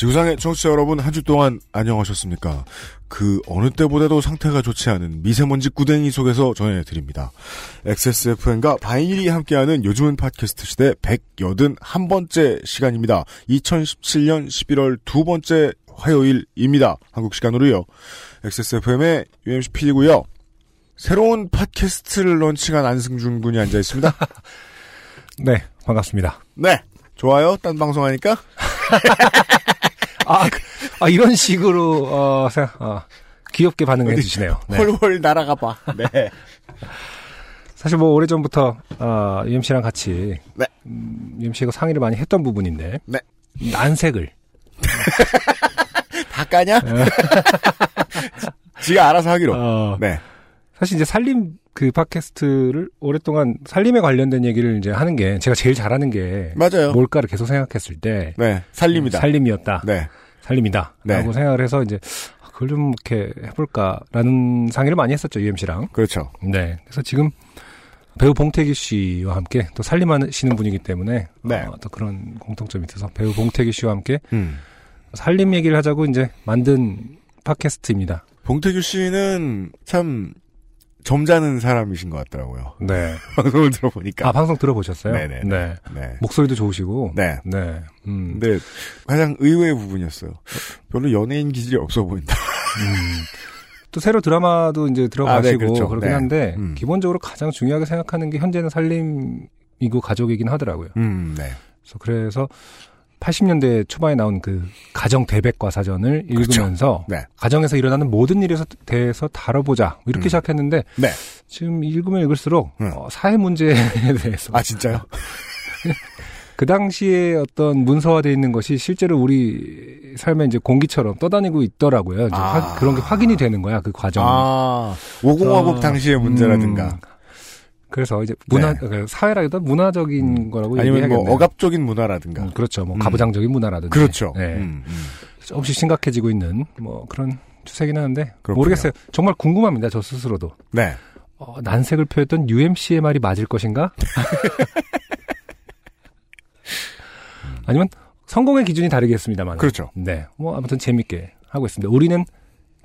지구상의 청취자 여러분 한 주 동안 안녕하셨습니까? 그 어느 때보다도 상태가 좋지 않은 미세먼지 구덩이 속에서 전해드립니다. XSFM과 바이닐이 함께하는 요즘은 팟캐스트 시대 181번째 시간입니다. 2017년 11월 두 번째 화요일입니다. 한국 시간으로요. XSFM의 UMC PD고요. 새로운 팟캐스트를 런칭한 안승준 군이 앉아 있습니다. 네, 반갑습니다. 네. 좋아요. 딴 방송하니까. 아, 그- 아, 이런 식으로 어, 어, 귀엽게 반응해 주시네요. 네. 헐헐 날아가 봐. 네. 사실 뭐 오래전부터 어, UMC랑 같이 네. 음, UMC가 상의를 많이 했던 부분인데 네. 난색을 다 까냐? 지가 알아서 하기로. 어, 네. 사실 이제 살림 그 팟캐스트를 오랫동안 살림에 관련된 얘기를 이제 하는 게 제가 제일 잘하는 게 맞아요. 뭘까를 계속 생각했을 때 네. 살림이다. 살림이었다. 네. 살림이다. 네. 라고 생각을 해서 이제 아, 그걸 좀 이렇게 해볼까라는 상의를 많이 했었죠, UMC랑. 그렇죠. 네. 그래서 지금 배우 봉태기 씨와 함께 또 살림하시는 분이기 때문에 네. 어, 또 그런 공통점이 있어서 배우 봉태기 씨와 함께 음. 살림 얘기를 하자고 이제 만든 팟캐스트입니다. 봉태규 씨는 참 점잖은 사람이신 것 같더라고요. 네. 방송을 들어보니까. 아, 방송 들어보셨어요? 네네. 네. 네. 목소리도 좋으시고. 네. 네. 음. 근데 가장 의외의 부분이었어요. 별로 연예인 기질이 없어 보인다. 음. 또 새로 드라마도 이제 들어가시고 아, 네, 그렇죠. 그렇긴 네. 한데 음. 기본적으로 가장 중요하게 생각하는 게 현재는 살림이고 가족이긴 하더라고요. 음, 네. 그래서 그래서 80년대 초반에 나온 그 가정 대백과 사전을 읽으면서 네. 가정에서 일어나는 모든 일에 대해서 다뤄보자 뭐 이렇게 음. 시작했는데 네. 지금 읽으면 읽을수록 음. 어, 사회 문제에 대해서 아, 진짜요? 그 당시에 어떤 문서화되어 있는 것이 실제로 우리 삶의 이제 공기처럼 떠다니고 있더라고요. 이제 아. 화- 그런 게 확인이 되는 거야 그 과정. 아, 오공화국 어, 당시의 문제라든가. 음. 그래서 이제 문화 네. 그 사회라기보다 문화적인 거라고 아니면 얘기해야겠네요. 뭐 억압적인 문화라든가. 음, 그렇죠. 뭐 음. 가부장적인 문화라든지. 그렇죠. 네. 음, 음. 조금씩 심각해지고 있는 뭐 그런 추세긴 하는데 그렇군요. 모르겠어요. 정말 궁금합니다. 저 스스로도. 네. 어, 난색을 표했던 UMC의 말이 맞을 것인가? 아니면 성공의 기준이 다르겠습니다만. 그렇죠. 네. 뭐 아무튼 재밌게 하고 있습니다. 우리는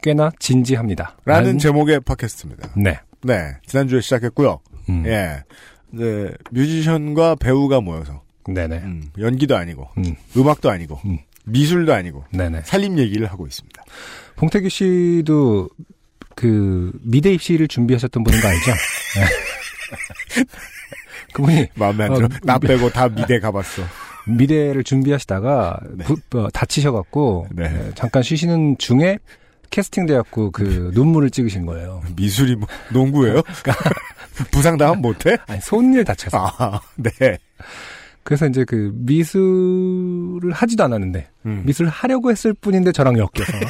꽤나 진지합니다. 라는 난- 제목의 팟캐스트입니다. 네. 네. 지난주에 시작했고요. 음. 예. 이제 뮤지션과 배우가 모여서 네네. 음, 연기도 아니고 음. 음악도 아니고 음. 미술도 아니고 네네. 살림 얘기를 하고 있습니다. 봉태규 씨도 그 미대 입시를 준비하셨던 분인 거 알죠? 네. 그분이 마음에 안 어, 들어. 나 미- 빼고 다 미대 가봤어. 미대를 준비하시다가 네. 부- 어, 다치셔갖고 네. 네, 잠깐 쉬시는 중에 캐스팅 돼갖고 그 눈물을 찍으신 거예요. 미술이 뭐 농구예요? 부상 당하면 못해? 아니 손을 다쳐서. 아, 네. 그래서 이제 그 미술을 하지도 않았는데 음. 미술 하려고 했을 뿐인데 저랑 엮여서 네,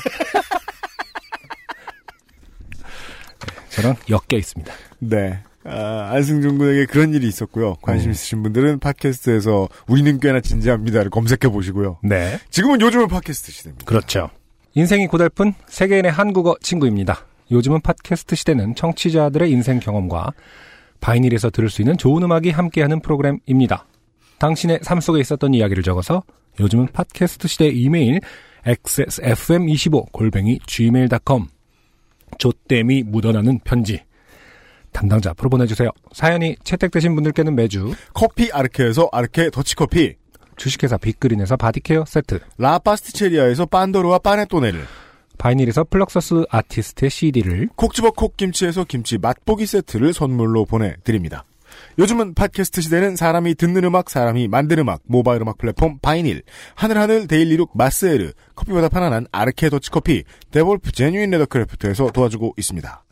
저랑 엮여 있습니다. 네. 아, 안승준 군에게 그런 일이 있었고요. 관심 음. 있으신 분들은 팟캐스트에서 우리는 꽤나 진지합니다를 검색해 보시고요. 네, 지금은 요즘은 팟캐스트 시대입니다. 그렇죠. 인생이 고달픈 세계인의 한국어 친구입니다. 요즘은 팟캐스트 시대는 청취자들의 인생 경험과 바이닐에서 들을 수 있는 좋은 음악이 함께하는 프로그램입니다. 당신의 삶 속에 있었던 이야기를 적어서 요즘은 팟캐스트 시대 이메일 xsfm25 골뱅이 gmail.com 조땜이 묻어나는 편지 담당자 앞으로 보내주세요. 사연이 채택되신 분들께는 매주 커피 아르케에서 아르케 더치커피, 주식회사 빅그린에서 body care 세트 라파스티체리아에서 pandoro와 panettone를, 바이닐에서 플럭서스 아티스트의 CD를 콕 집어 콕 김치에서 김치 맛보기 세트를 선물로 보내드립니다. 요즘은 팟캐스트 시대는 사람이 듣는 음악, 사람이 만든 음악, 모바일 음악 플랫폼 바이닐, 하늘하늘 daily look 마스에르, 커피보다 편안한 아르케 더치커피, 데볼프 제뉴인 레더크래프트에서 도와주고 있습니다.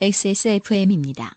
XSFM입니다.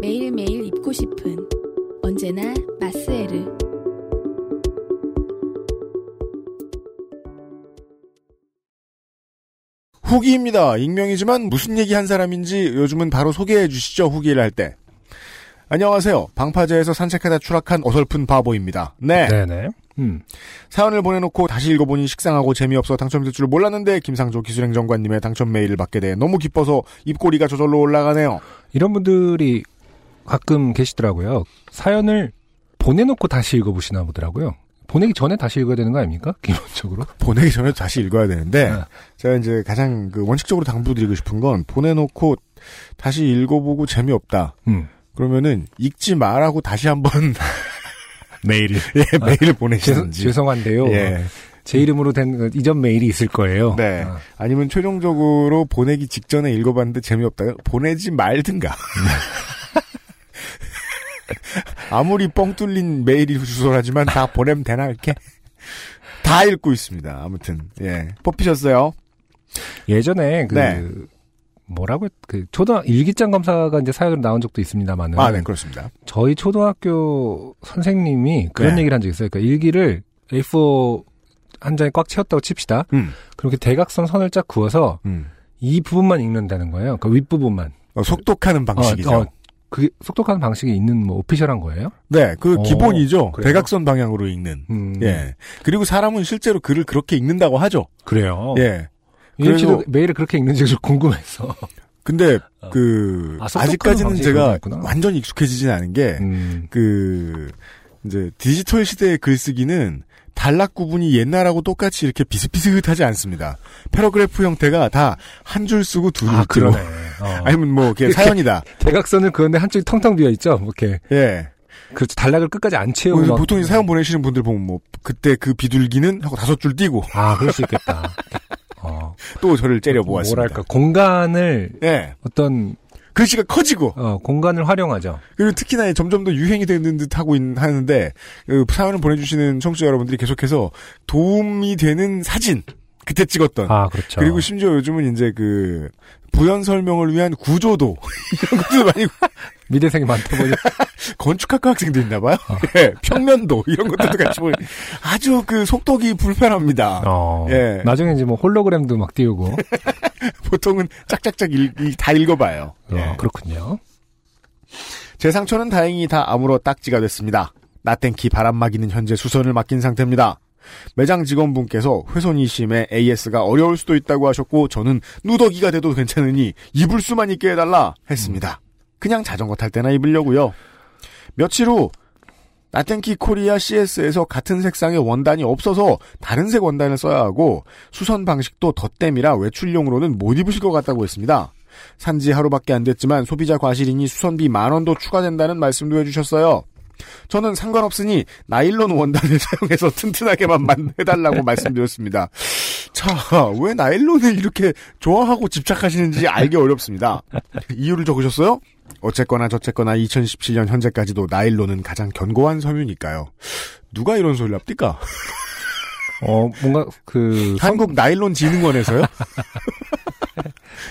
매일매일 입고 싶은 언제나 마스에르. 후기입니다. 익명이지만 무슨 얘기 한 사람인지 요즘은 바로 소개해 주시죠. 후기를 할 때. 안녕하세요. 방파제에서 산책하다 추락한 어설픈 바보입니다. 네. 네네. 음. 사연을 보내놓고 다시 읽어보니 식상하고 재미없어 당첨될 줄 몰랐는데 김상조 기술행정관님의 당첨 메일을 받게 돼 너무 기뻐서 입꼬리가 저절로 올라가네요. 이런 분들이 가끔 계시더라고요. 사연을 보내놓고 다시 읽어보시나 보더라고요. 보내기 전에 다시 읽어야 되는 거 아닙니까? 기본적으로. 보내기 전에 다시 읽어야 되는데 네. 제가 이제 가장 그 원칙적으로 당부드리고 싶은 건 보내놓고 다시 읽어보고 재미없다. 음. 그러면은 읽지 말라고 다시 한 번 메일을. 예, 메일을 죄송, 보내시는지. 죄송한데요. 예. 제 이름으로 된그 이전 메일이 있을 거예요. 네. 아, 아니면 최종적으로 보내기 직전에 읽어봤는데 재미없다. 보내지 말든가. 아무리 뻥 뚫린 메일이 주소라지만 다 보내면 되나 이렇게 다 읽고 있습니다. 아무튼 예 뽑히셨어요. 예전에 그 네. 뭐라고 했- 그 초등 일기장 검사가 이제 사연으로 나온 적도 있습니다만은 아, 네 그렇습니다. 저희 초등학교 선생님이 그런 네. 얘기를 한 적이 있어요. 그러니까 일기를 A4 한 장에 꽉 채웠다고 칩시다. 음, 그렇게 대각선 선을 쫙 그어서 음. 이 부분만 읽는다는 거예요. 그 윗부분만. 어, 속독하는 방식이죠. 어, 어, 그 속독하는 방식이 있는 뭐 official한 거예요? 네, 그 어, 기본이죠. 그래요? 대각선 방향으로 읽는. 음, 예. 그리고 사람은 실제로 글을 그렇게 읽는다고 하죠. 그래요. 예. 그래서- 메일을 그렇게 읽는지 좀 궁금해서. 근데 어. 그 아, 방식이 제가. 완전히 익숙해지진 않은 게 음, 그 이제 디지털 시대의 글쓰기는 단락 구분이 옛날하고 똑같이 이렇게 비슷비슷하지 않습니다. paragraph 형태가 다 한 줄 쓰고 두 줄 아, 그러네. 어. 아니면 뭐 이렇게 사연이다. 대각선을 그런데 한쪽이 텅텅 비어 있죠. 뭐 이렇게 예. 그 단락을 끝까지 안 채우고 막- 보통 이 사연 보내시는 분들 보면 뭐 그때 그 비둘기는 하고 다섯 줄 띄고 아, 그럴 수 있겠다. 어, 또 저를 째려 보았습니다. 뭐랄까 공간을 예. 어떤 글씨가 커지고 어, 공간을 활용하죠. 그리고 특히나 점점 더 유행이 되는 듯 하고 있, 하는데 그 사연을 보내주시는 청취자 여러분들이 계속해서 도움이 되는 사진 그때 찍었던 아, 그렇죠. 그리고 심지어 요즘은 이제 그 부연 설명을 위한 구조도 이런 것도 많이 미대생이 많다 보니 건축학과 학생도 있나 봐요. 어. 예, 평면도 이런 것들도 같이 보니 아주 그 속독이 불편합니다. 어, 예. 나중에 이제 뭐 홀로그램도 막 띄우고 보통은 짝짝짝 읽, 읽- 다 읽어봐요. 어, 예. 그렇군요. 제 상처는 다행히 다 암으로 딱지가 됐습니다. 나땡키 바람막이는 현재 수선을 맡긴 상태입니다. 매장 직원분께서 훼손이심에 AS가 어려울 수도 있다고 하셨고 저는 누더기가 돼도 괜찮으니 입을 수만 있게 해달라 했습니다. 그냥 자전거 탈 때나 입으려고요. 며칠 후 나땡키 코리아 CS에서 같은 색상의 원단이 없어서 다른 색 원단을 써야 하고 수선 방식도 덧댐이라 외출용으로는 못 입으실 것 같다고 했습니다. 산지 하루밖에 안 됐지만 소비자 과실이니 수선비 만 원도 추가된다는 말씀도 해주셨어요. 저는 상관없으니 나일론 원단을 사용해서 튼튼하게만 만- 해달라고 말씀드렸습니다. 자, 왜 나일론을 이렇게 좋아하고 집착하시는지 알기 어렵습니다. 이유를 적으셨어요? 어쨌거나 저쨌거나 2017년 현재까지도 나일론은 가장 견고한 섬유니까요. 누가 이런 소리를 합니까? 어, 뭔가 그 성- 한국 나일론 진흥원에서요?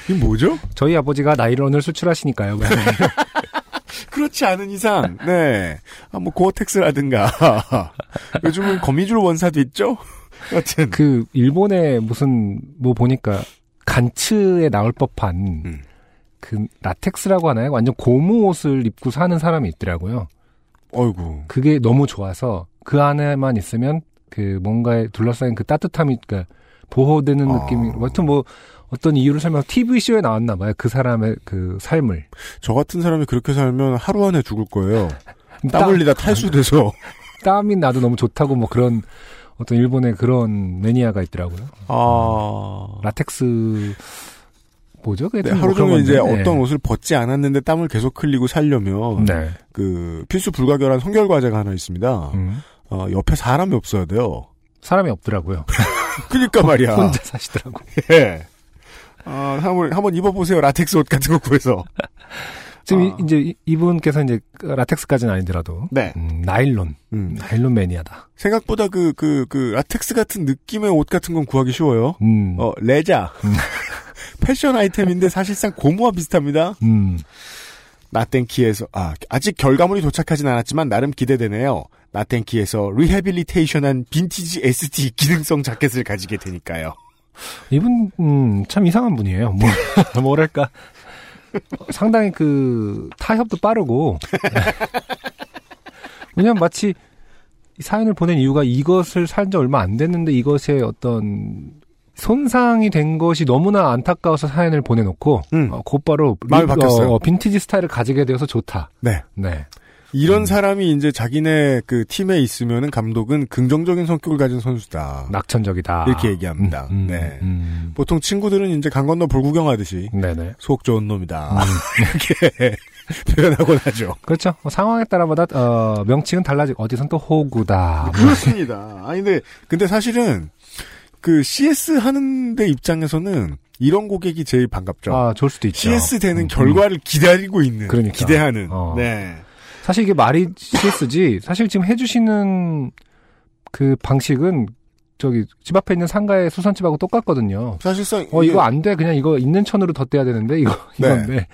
이 뭐죠? 저희 아버지가 나일론을 수출하시니까요. 그렇지 않은 이상, 네. 아, 뭐, 고어텍스라든가. 요즘은 거미줄 원사도 있죠? 여튼. 그 일본의 무슨 뭐 보니까 간츠에 나올 법한 음. 그 라텍스라고 하나요? 완전 고무 옷을 입고 사는 사람이 있더라고요. 어이구. 그게 너무 좋아서 그 안에만 있으면 그 뭔가에 둘러싸인 그 따뜻함이 그러니까 보호되는 아. 느낌이 하여튼 뭐 어떤 이유를 설명 TV 쇼에 나왔나 봐요. 그 사람의 그 삶을 저 같은 사람이 그렇게 살면 하루 안에 죽을 거예요. 땀 땀- 흘리다 탈수돼서. 땀이 나도 너무 좋다고 뭐 그런 어떤 일본의 그런 매니아가 있더라고요. 아. 라텍스 뭐죠? 그게 네, 뭐 하루 종일 이제 건데. 어떤 옷을 벗지 않았는데 땀을 계속 흘리고 살려면 네. 그 필수 불가결한 성결 과제가 하나 있습니다. 음. 어, 옆에 사람이 없어야 돼요. 사람이 없더라고요. 그러니까 말이야. 혼자 사시더라고. 예. 아, 한번 한번 입어보세요. 라텍스 옷 같은 거 구해서. 지금 아. 이- 이제 이- 이분께서 이제 라텍스까지는 아니더라도 네. 음, 나일론, 음. 나일론 매니아다. 생각보다 그그 그 라텍스 같은 느낌의 옷 같은 건 구하기 쉬워요. 음, 어 레자. 패션 아이템인데 사실상 고무와 비슷합니다. 음, 나땡키에서 아 아직 결과물이 도착하진 않았지만 나름 기대되네요. 나땡키에서 rehabilitation한 빈티지 ST 기능성 자켓을 가지게 되니까요. 이분 음, 참 이상한 분이에요. 뭐, 뭐랄까 상당히 그 타협도 빠르고 왜냐면 마치 이 사연을 보낸 이유가 이것을 산 지 얼마 안 됐는데 이것의 어떤 손상이 된 것이 너무나 안타까워서 사연을 보내놓고 음. 어, 곧바로 마음이 리- 바뀌었어요. 어, 빈티지 스타일을 가지게 되어서 좋다. 네. 네. 이런 사람이 이제 자기네 그 팀에 있으면은 감독은 긍정적인 성격을 가진 선수다. 낙천적이다. 이렇게 얘기합니다. 음, 음, 네. 음. 보통 친구들은 이제 강 건너 불 구경하듯이 네네. 속 좋은 놈이다. 음. 이렇게 표현하곤 하죠. 그렇죠. 뭐 상황에 따라마다 어, 명칭은 달라지고 어디선 또 호구다. 뭐 그렇습니다. 아니 근데 근데 사실은 그 CS 하는 데 입장에서는 이런 고객이 제일 반갑죠. 아, 좋을 수도 있죠. CS 되는 음, 결과를 기다리고 있는 그러니까. 기대하는 어. 네. 사실 이게 말이 CS지. 사실 지금 해주시는 그 방식은 저기 집 앞에 있는 상가의 수선집하고 똑같거든요. 사실상 어 이거 안 돼. 그냥 이거 있는 천으로 덧대야 되는데 이거 네. 이건데.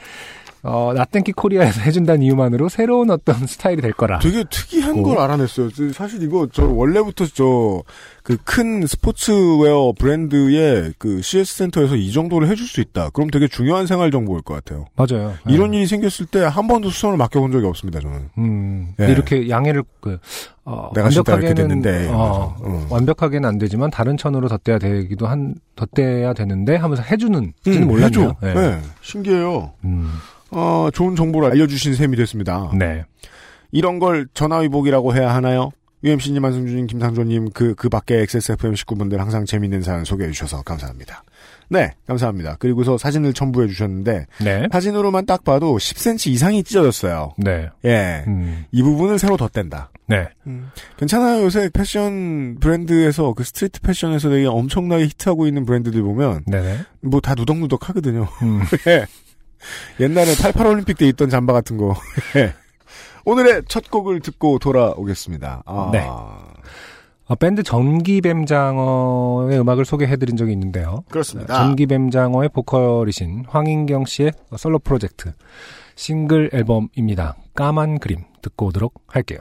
어 나땡키 코리아에서 해준다는 이유만으로 새로운 어떤 스타일이 될 거라. 되게 특이한 고. 걸 알아냈어요. 저- 사실 이거 저 원래부터 저 그 큰 스포츠웨어 브랜드의 그 CS 센터에서 이 정도를 해줄 수 있다. 그럼 되게 중요한 생활 정보일 것 같아요. 맞아요. 이런 네. 일이 생겼을 때 한 번도 수선을 맡겨본 적이 없습니다. 저는. 음, 예. 이렇게 양해를 그 어, 내가 완벽하게는 됐는데, 어. 어. 완벽하게는 안 되지만 다른 천으로 덧대야 되기도 한 덧대야 되는데 하면서 해주는지는 음, 몰랐네요. 해줘. 예. 네. 신기해요. 음, 어, 좋은 정보를 알려주신 셈이 됐습니다. 네. 이런 걸 전화위복이라고 해야 하나요? UMC님, 안승준님, 김상조님, 그, 그 밖에 XSFM 식구분들 항상 재밌는 사연 소개해 주셔서 감사합니다. 네, 감사합니다. 그리고서 사진을 첨부해 주셨는데, 네. 사진으로만 딱 봐도 10cm 이상이 찢어졌어요. 네. 예. 음, 이 부분을 새로 덧댄다. 네. 괜찮아요. 요새 패션 브랜드에서 그 스트리트 패션에서 되게 엄청나게 히트하고 있는 브랜드들 보면 네네. 뭐 다 누덕누덕 하거든요. 음, 예. 옛날에 88 올림픽 때 있던 잠바 같은 거. 예. 오늘의 첫 곡을 듣고 돌아오겠습니다. 아. 네. 어, 밴드 전기뱀장어의 음악을 소개해드린 적이 있는데요. 그렇습니다. 전기뱀장어의 보컬이신 황인경 씨의 솔로 프로젝트 싱글 앨범입니다. 까만 그림 듣고 오도록 할게요.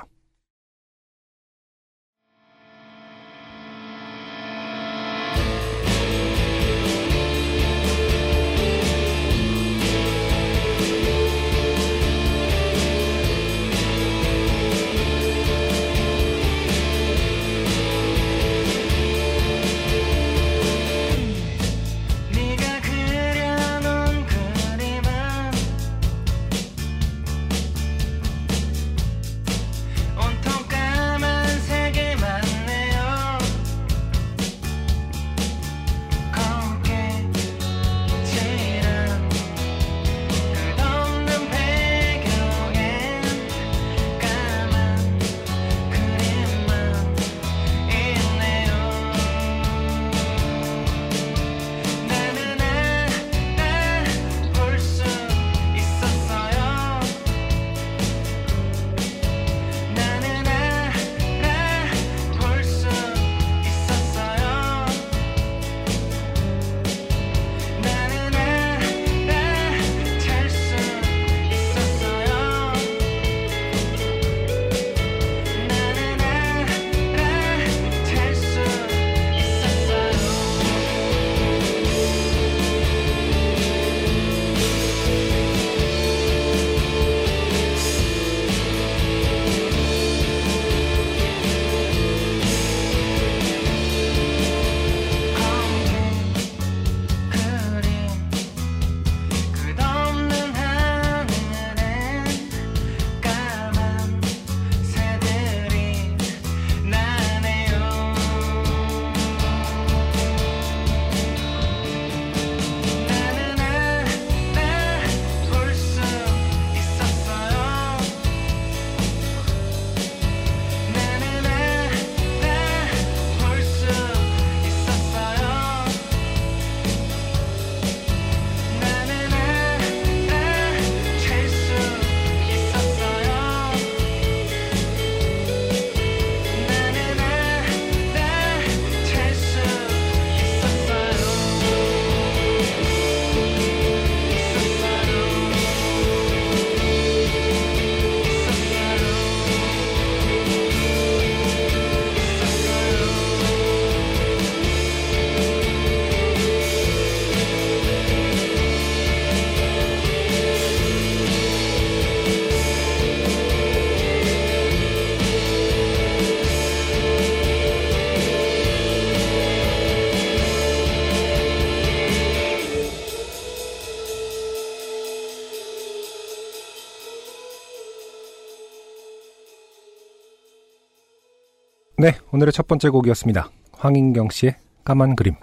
오늘의 첫 번째 곡이었습니다. 황인경 씨의 까만 그림.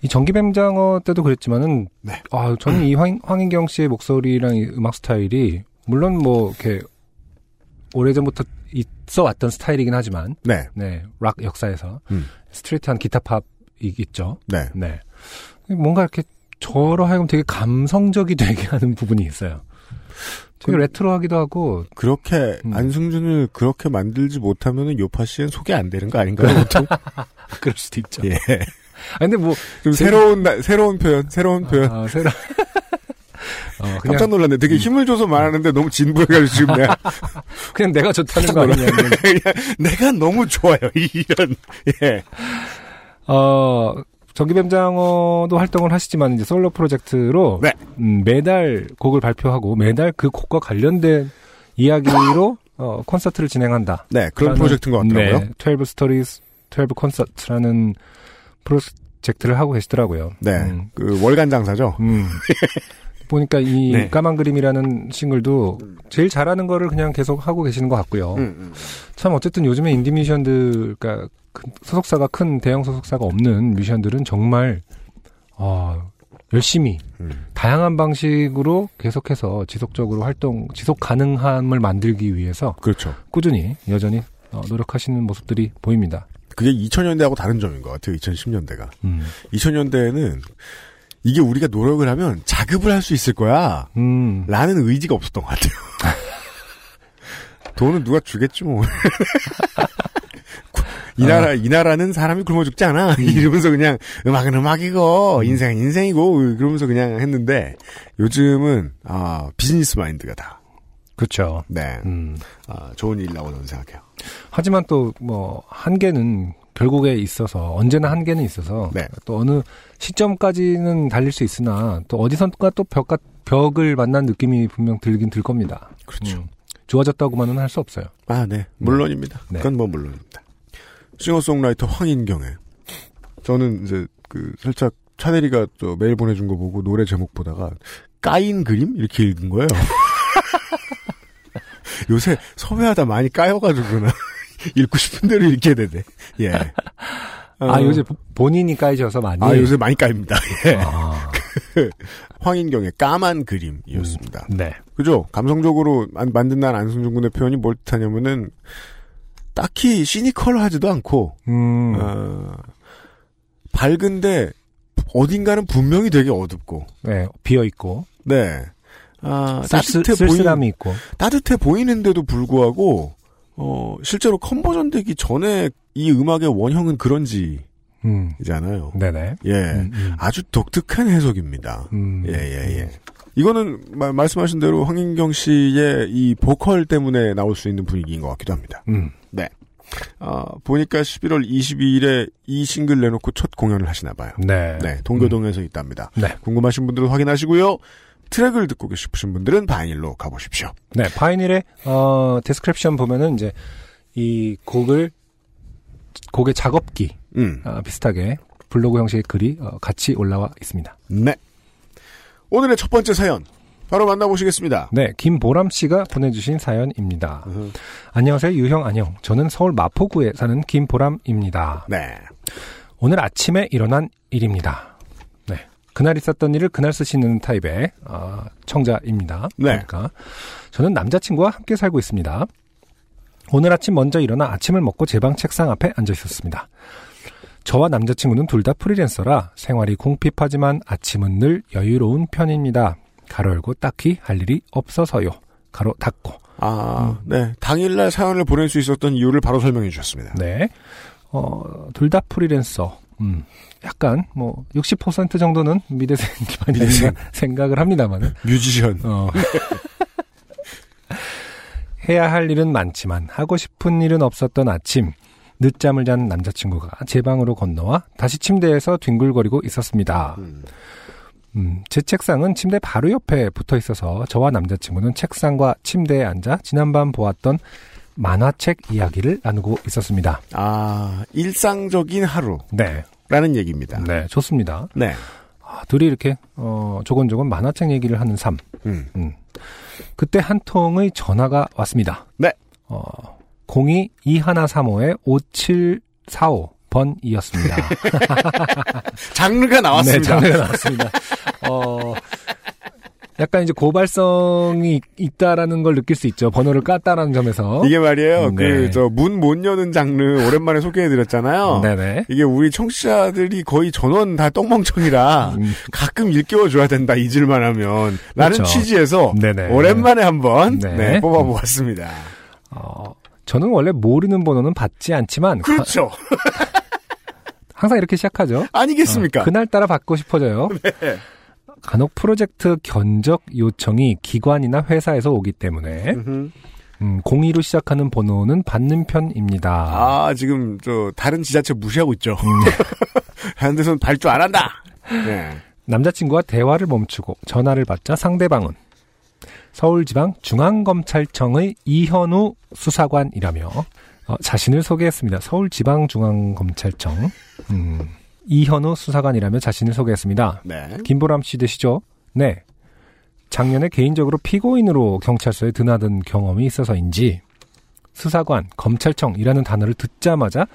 이 전기뱀장어 때도 그랬지만은, 네. 아, 저는 이 황, 황인경 씨의 목소리랑 이 음악 스타일이, 물론 뭐, 이렇게, 오래전부터 있어 왔던 스타일이긴 하지만, 네. 네, 락 역사에서, 음. 스트레이트한 기타 팝이 있죠. 네. 네. 뭔가 이렇게, 저로 하여금 되게 감성적이 되게 하는 부분이 있어요. 되게 그- 레트로하기도 하고, 그렇게 음. 안승준을 그렇게 만들지 못하면은 요파 씨는 소개 안 되는 거 아닌가요? 보통? 그럴 수도 있죠. 예. 아, 근데 뭐, 좀 새로운 나- 새로운 표현, 새로운 표현. 아, 새로. 어, 그냥, 깜짝 놀랐네. 되게 힘을 줘서 말하는데 너무 진부해가지고 지금 내가 그냥 내가 좋다는 거 아니냐. 그냥 내가 너무 좋아요. 이런 예. 어, 전기뱀장어도 활동을 하시지만 이제 솔로 프로젝트로 네. 음, 매달 곡을 발표하고 매달 그 곡과 관련된 이야기로 어, 콘서트를 진행한다. 네 그런 프로젝트인 것 같더라고요. 네, 12 Stories, 12 Concert라는 프로젝트를 하고 계시더라고요. 네, 음, 그 월간 장사죠. 음. 보니까 이 네. 까만 그림이라는 싱글도 제일 잘하는 거를 그냥 계속 하고 계시는 것 같고요. 음, 음. 참 어쨌든 요즘에 인디 뮤지션들, 그러니까 큰 소속사가 큰 대형 소속사가 없는 뮤지션들은 정말 어, 열심히 음. 다양한 방식으로 계속해서 지속적으로 활동, 지속 가능함을 만들기 위해서 그렇죠. 꾸준히 여전히 어, 노력하시는 모습들이 보입니다. 그게 2000년대하고 다른 점인 것 같아요. 2010년대가. 음, 2000년대에는 이게 우리가 노력을 하면 자급을 할 수 있을 거야. 음, 라는 의지가 없었던 것 같아요. 돈은 누가 주겠지 뭐. 이 나라, 이 나라는 사람이 굶어 죽지 않아. 이러면서 그냥 음악은 음악이고, 인생은 인생이고, 그러면서 그냥 했는데, 요즘은, 아, 비즈니스 마인드가 다. 그렇죠. 네. 음. 아, 좋은 일 나오는 생각해요. 하지만 또 뭐 한계는 결국에 있어서 언제나 한계는 있어서 네. 또 어느 시점까지는 달릴 수 있으나 또 어디선가 또 벽과 벽을 만난 느낌이 분명 들긴 들 겁니다. 그렇죠. 음, 좋아졌다고만은 할 수 없어요. 아, 네. 물론입니다. 네. 그건 뭐 물론입니다. 싱어송라이터 황인경의 저는 이제 그 살짝 차대리가 저 메일 보내준 거 보고 노래 제목 보다가 까인 그림 이렇게 읽은 거예요. 요새 섭외하다 많이 까여가지고나 읽고 싶은 대로 읽게 되네. 예. 아 어, 요새 보- 본인이 까이셔서 많이. 아 요새 많이 까입니다. 예. 아, 황인경의 까만 그림이었습니다. 네. 그죠? 감성적으로 만, 만든 날 안승준 군의 표현이 뭘 뜻하냐면은 딱히 시니컬하지도 않고 음, 어, 밝은데 어딘가는 분명히 되게 어둡고 네 비어 있고 네 아, 쓸쓸, 따뜻해 보이 있고. 따뜻해 보이는데도 불구하고 어 실제로 컨버전 되기 전에 이 음악의 원형은 그런지잖아요. 음, 네네. 예, 음, 음, 아주 독특한 해석입니다. 음, 예, 예, 예. 이거는 마- 말씀하신 대로 황인경 씨의 이 보컬 때문에 나올 수 있는 분위기인 것 같기도 합니다. 음, 아, 보니까 11월 22일에 이 싱글 내놓고 첫 공연을 하시나 봐요. 네. 네, 동교동에서 있답니다. 네. 궁금하신 분들은 확인하시고요. 트랙을 듣고 계시신 분들은 바이닐로 가보십시오. 네, 바이닐의 어 description 보면은 이제 이 곡을 곡의 작업기 음, 아, 비슷하게 블로그 형식의 글이 어, 같이 올라와 있습니다. 네. 오늘의 첫 번째 사연 바로 만나보시겠습니다. 네, 김보람 씨가 보내주신 사연입니다. 안녕하세요, 유형 안녕. 저는 서울 마포구에 사는 김보람입니다. 네. 오늘 아침에 일어난 일입니다. 네, 그날 있었던 일을 그날 쓰시는 타입의 어, 청자입니다. 네. 그러니까 저는 남자친구와 함께 살고 있습니다. 오늘 아침 먼저 일어나 아침을 먹고 제 방 책상 앞에 앉아 있었습니다. 저와 남자친구는 둘 다 프리랜서라 생활이 궁핍하지만 아침은 늘 여유로운 편입니다. 가로 열고 딱히 할 일이 없어서요. 가로 닫고. 아, 네. 당일날 사연을 보낼 수 있었던 이유를 바로 설명해 주셨습니다. 네. 어, 둘 다 프리랜서. 음. 약간 뭐 60% 정도는 미대생 미대생. 생각을 합니다만은 뮤지션. 어. 해야 할 일은 많지만 하고 싶은 일은 없었던 아침 늦잠을 잔 남자친구가 제 방으로 건너와 다시 침대에서 뒹굴거리고 있었습니다. 음. 음, 제 책상은 침대 바로 옆에 붙어 있어서 저와 남자친구는 책상과 침대에 앉아 지난밤 보았던 만화책 이야기를 나누고 있었습니다. 아, 일상적인 하루 라는 네, 얘기입니다. 네, 좋습니다. 네. 아, 둘이 이렇게 어, 조곤조곤 만화책 얘기를 하는 삶. 음. 음. 그때 한 통의 전화가 왔습니다. 네. 어, 02 2135의 5745번이었습니다. 장르가 나왔습니다. 네, 장르가 나왔습니다. 어, 약간 이제 고발성이 있- 있다라는 걸 느낄 수 있죠. 번호를 깠다라는 점에서. 이게 말이에요. 네. 그저 문 못 여는 장르 오랜만에 소개해드렸잖아요. 네네. 이게 우리 청취자들이 거의 전원 다 똥멍청이라 음, 가끔 일깨워줘야 된다 잊을만 하면 라는 그렇죠. 취지에서 네네. 오랜만에 한번 네. 네, 뽑아보았습니다. 어, 저는 원래 모르는 번호는 받지 않지만 그렇죠. 항상 이렇게 시작하죠. 아니겠습니까? 어, 그날따라 받고 싶어져요. 네. 간혹 프로젝트 견적 요청이 기관이나 회사에서 오기 때문에 음흠. 음, 02로 시작하는 번호는 받는 편입니다. 아, 지금 저 다른 지자체 무시하고 있죠. 음. 하는 데서는 발주 안 한다. 네. 남자친구와 대화를 멈추고 전화를 받자 상대방은 서울지방 중앙검찰청의 이현우 수사관이라며 어, 자신을 소개했습니다. 서울지방중앙검찰청 음, 이현우 수사관이라며 자신을 소개했습니다. 네. 김보람 씨 되시죠? 네. 작년에 개인적으로 피고인으로 경찰서에 드나든 경험이 있어서인지 수사관, 검찰청이라는 단어를 듣자마자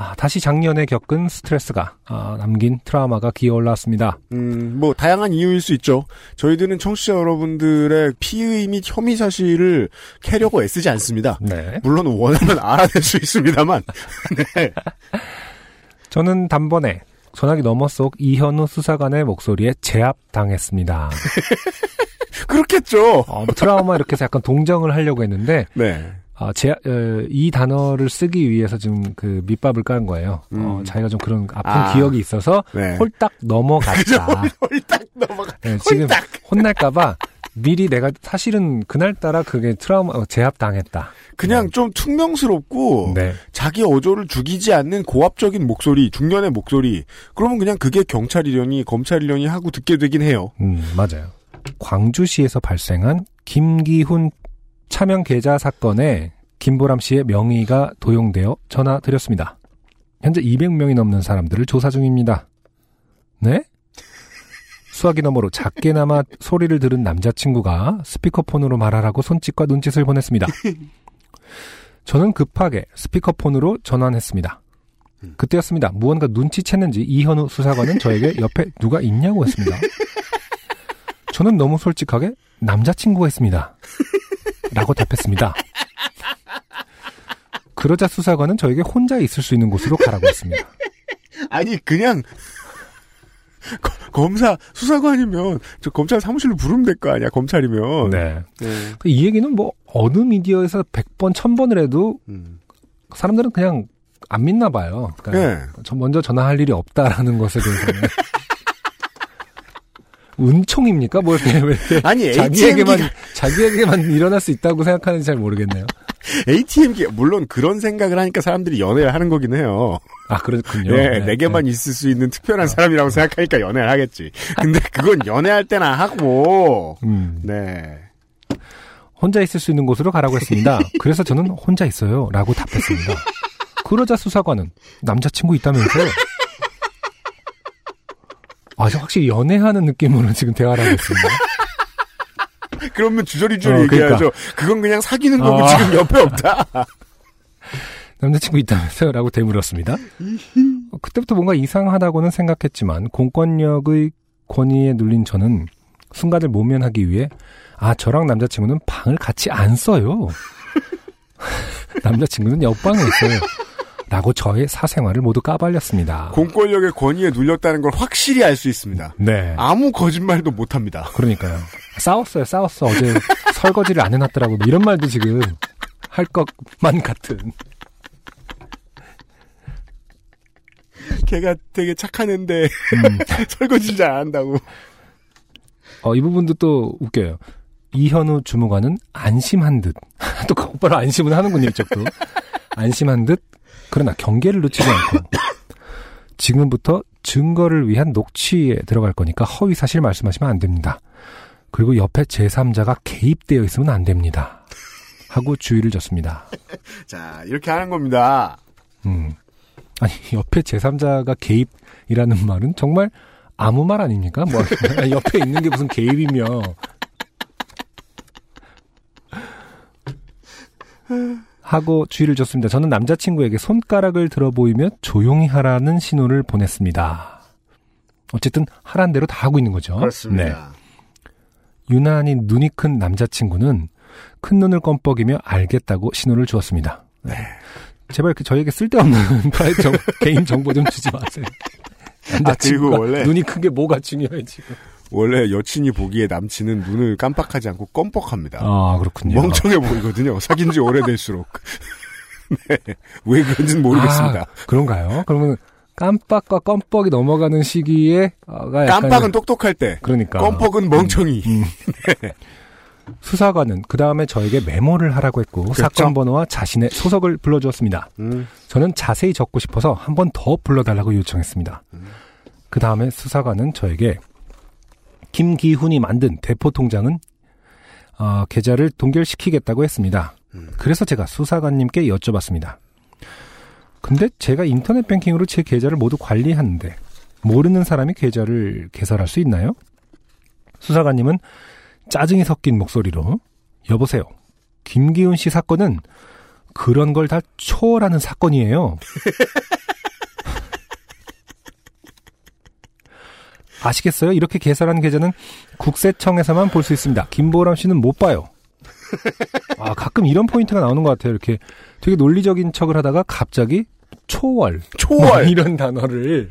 아, 다시 작년에 겪은 스트레스가 아, 남긴 트라우마가 기어 올라왔습니다. 음, 뭐 다양한 이유일 수 있죠. 저희들은 청취자 여러분들의 피의 및 혐의 사실을 캐려고 애쓰지 않습니다. 네. 물론 원하면 알아낼 수 있습니다만. 네. 저는 단번에 전화기 너머 속 이현우 수사관의 목소리에 제압당했습니다. 그렇겠죠. 어, 뭐 트라우마 이렇게 해서 약간 동정을 하려고 했는데 네. 아, 제, 어, 이 단어를 쓰기 위해서 지금 그 밑밥을 깐 거예요. 어, 음. 자기가 좀 그런 아픈 아. 기억이 있어서 네. 홀딱 넘어갔다. 홀딱 넘어가. 네, 지금. 혼날까봐 미리 내가 사실은 그날따라 그게 트라우마, 어, 제압당했다. 그냥 좀 퉁명스럽고 네. 자기 어조를 죽이지 않는 고압적인 목소리, 중년의 목소리. 그러면 그냥 그게 경찰이려니 검찰이려니 하고 듣게 되긴 해요. 음, 맞아요. 광주시에서 발생한 김기훈 차명 계좌 사건에 김보람 씨의 명의가 도용되어 전화드렸습니다. 현재 200명이 넘는 사람들을 조사 중입니다. 네? 수화기 너머로 작게나마 소리를 들은 남자친구가 스피커폰으로 말하라고 손짓과 눈짓을 보냈습니다. 저는 급하게 스피커폰으로 전환했습니다. 그때였습니다. 무언가 눈치챘는지 이현우 수사관은 저에게 옆에 누가 있냐고 했습니다. 저는 너무 솔직하게 남자친구가 있습니다. 라고 답했습니다. 그러자 수사관은 저에게 혼자 있을 수 있는 곳으로 가라고 했습니다. 아니 그냥 거- 검사 수사관이면 저 검찰 사무실로 부르면 될 거 아니야 검찰이면. 네. 네. 이 얘기는 뭐 어느 미디어에서 100번, 1000번을 해도 음. 사람들은 그냥 안 믿나 봐요. 그러니까 네. 저 먼저 전화할 일이 없다라는 것에 대해서는. 은총입니까? 뭐 이렇게 왜 이렇게 아니 자기에게만 자기에게만 일어날 수 있다고 생각하는지 잘 모르겠네요. ATM기 물론 그런 생각을 하니까 사람들이 연애를 하는 거긴 해요. 아 그렇군요. 예, 네, 내게만 있을 수 있는 특별한 사람이라고 생각하니까 연애를 하겠지. 근데 그건 연애할 때나 하고. 음. 네. 혼자 있을 수 있는 곳으로 가라고 했습니다. 그래서 저는 혼자 있어요. 라고 답했습니다. 그러자 수사관은 남자친구 있다면서요? 아, 저 확실히 연애하는 느낌으로 지금 대화를 하고 있습니다. 그러면 주저리주저리 어, 얘기해야죠. 그건 그냥 사귀는 거고 아. 지금 옆에 없다. 남자친구 있다면서요? 라고 되물었습니다. 어, 그때부터 뭔가 이상하다고는 생각했지만 공권력의 권위에 눌린 저는 순간을 모면하기 위해 아 저랑 남자친구는 방을 같이 안 써요. 남자친구는 옆방에 있어요. 라고 저의 사생활을 모두 까발렸습니다. 공권력의 권위에 눌렸다는 걸 확실히 알 수 있습니다. 네. 아무 거짓말도 못 합니다. 그러니까요. 싸웠어요, 싸웠어. 어제 설거지를 안 해놨더라고. 뭐 이런 말도 지금 할 것만 같은. 걔가 되게 착한 애인데 음. 설거지 잘 안 한다고. 어, 이 부분도 또 웃겨요. 이현우 주무관은 안심한 듯. 또 곧바로 안심은 하는군요, 이쪽도. 안심한 듯. 그러나 경계를 놓치지 않고. 지금부터 증거를 위한 녹취에 들어갈 거니까 허위 사실 말씀하시면 안 됩니다. 그리고 옆에 제3자가 개입되어 있으면 안 됩니다. 하고 주의를 줬습니다. 자, 이렇게 하는 겁니다. 음. 아니, 옆에 제3자가 개입이라는 말은 정말 아무 말 아닙니까? 뭐, 옆에 있는 게 무슨 개입이며. 하고 주의를 줬습니다. 저는 남자친구에게 손가락을 들어 보이며 조용히 하라는 신호를 보냈습니다. 어쨌든 하란 대로 다 하고 있는 거죠. 네. 그렇습니다. 유난히 눈이 큰 남자친구는 큰 눈을 껌뻑이며 알겠다고 신호를 주었습니다. 네. 제발 그 저에게 쓸데없는 정- 개인 정보 좀 주지 마세요. 남자친구가 아, 원래- 눈이 큰 게 뭐가 중요해 지금. 원래 여친이 보기에 남친은 눈을 깜빡하지 않고 껌뻑합니다. 아 그렇군요. 멍청해 보이거든요. 사귄 지 오래될수록. 네. 왜 그런지는 모르겠습니다. 아, 그런가요? 그러면 깜빡과 껌뻑이 넘어가는 시기에 가 약간 깜빡은 똑똑할 때, 그러니까 껌뻑은 멍청이. 음. 수사관은 그 다음에 저에게 메모를 하라고 했고 사건 번호와 자신의 소속을 불러주었습니다. 음. 저는 자세히 적고 싶어서 한 번 더 불러달라고 요청했습니다. 그 다음에 수사관은 저에게 김기훈이 만든 대포 통장은 어, 계좌를 동결시키겠다고 했습니다. 그래서 제가 수사관님께 여쭤봤습니다. 근데 제가 인터넷 뱅킹으로 제 계좌를 모두 관리하는데 모르는 사람이 계좌를 개설할 수 있나요? 수사관님은 짜증이 섞인 목소리로 여보세요. 김기훈 씨 사건은 그런 걸 다 초월하는 사건이에요. 아시겠어요? 이렇게 개설한 계좌는 국세청에서만 볼 수 있습니다. 김보람 씨는 못 봐요. 아, 가끔 이런 포인트가 나오는 것 같아요. 이렇게 되게 논리적인 척을 하다가 갑자기 초월. 초월. 뭐 이런 단어를.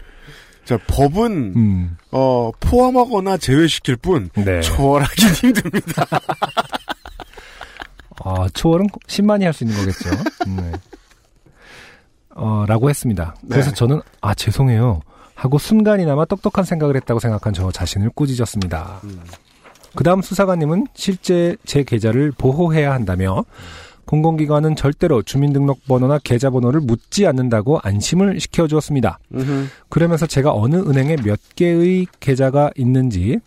자, 법은, 음, 어, 포함하거나 제외시킬 뿐, 네. 초월하기 힘듭니다. 아, 초월은 10만이 할 수 있는 거겠죠. 네. 어, 라고 했습니다. 그래서 네. 저는, 아, 죄송해요. 하고 순간이나마 똑똑한 생각을 했다고 생각한 저 자신을 꾸짖었습니다. 그 다음 수사관님은 실제 제 계좌를 보호해야 한다며 공공기관은 절대로 주민등록번호나 계좌번호를 묻지 않는다고 안심을 시켜주었습니다. 그러면서 제가 어느 은행에 몇 개의 계좌가 있는지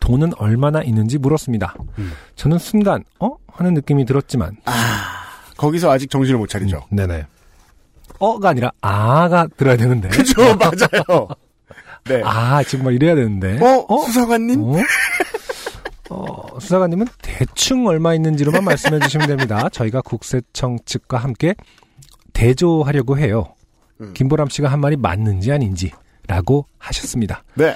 돈은 얼마나 있는지 물었습니다. 음. 저는 순간 어 하는 느낌이 들었지만 거기서 아직 정신을 못 차리죠. 네네 어가 아니라 아가 들어야 되는데 그죠, 맞아요. 네. 아 정말 이래야 되는데 어, 수사관님? 어? 어, 수사관님은 대충 얼마 있는지로만 말씀해 주시면 됩니다. 저희가 국세청 측과 함께 대조하려고 해요. 음. 김보람 씨가 한 말이 맞는지 아닌지라고 하셨습니다. 네.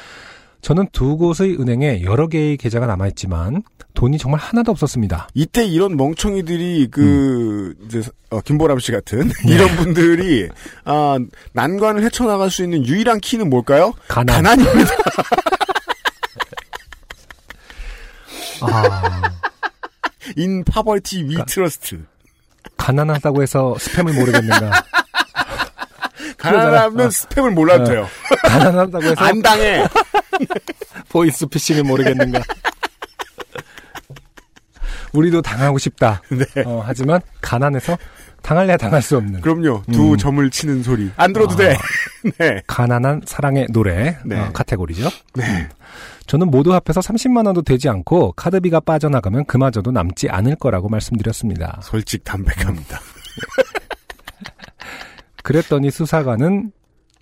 저는 두 곳의 은행에 여러 개의 계좌가 남아있지만 돈이 정말 하나도 없었습니다. 이때 이런 멍청이들이 그 음. 이제 어, 김보람 씨 같은 네. 이런 분들이 아 난관을 헤쳐나갈 수 있는 유일한 키는 뭘까요? 가난. 가난입니다. 아, In poverty we trust. 가난하다고 해서 스팸을 모르겠는가. 가난하면 어. 스팸을 몰라도 어. 돼요. 가난하다고 해서 안 당해. 보이스 피싱을 모르겠는가. 우리도 당하고 싶다. 네. 어, 하지만 가난해서 당할래야 당할 수 없는 그럼요. 두 음. 점을 치는 소리. 안 들어도 아. 돼. 네. 가난한 사랑의 노래 네. 어, 카테고리죠. 네. 저는 모두 합해서 30만 원도 되지 않고 카드비가 빠져나가면 그마저도 남지 않을 거라고 말씀드렸습니다. 솔직 담백합니다. 그랬더니 수사관은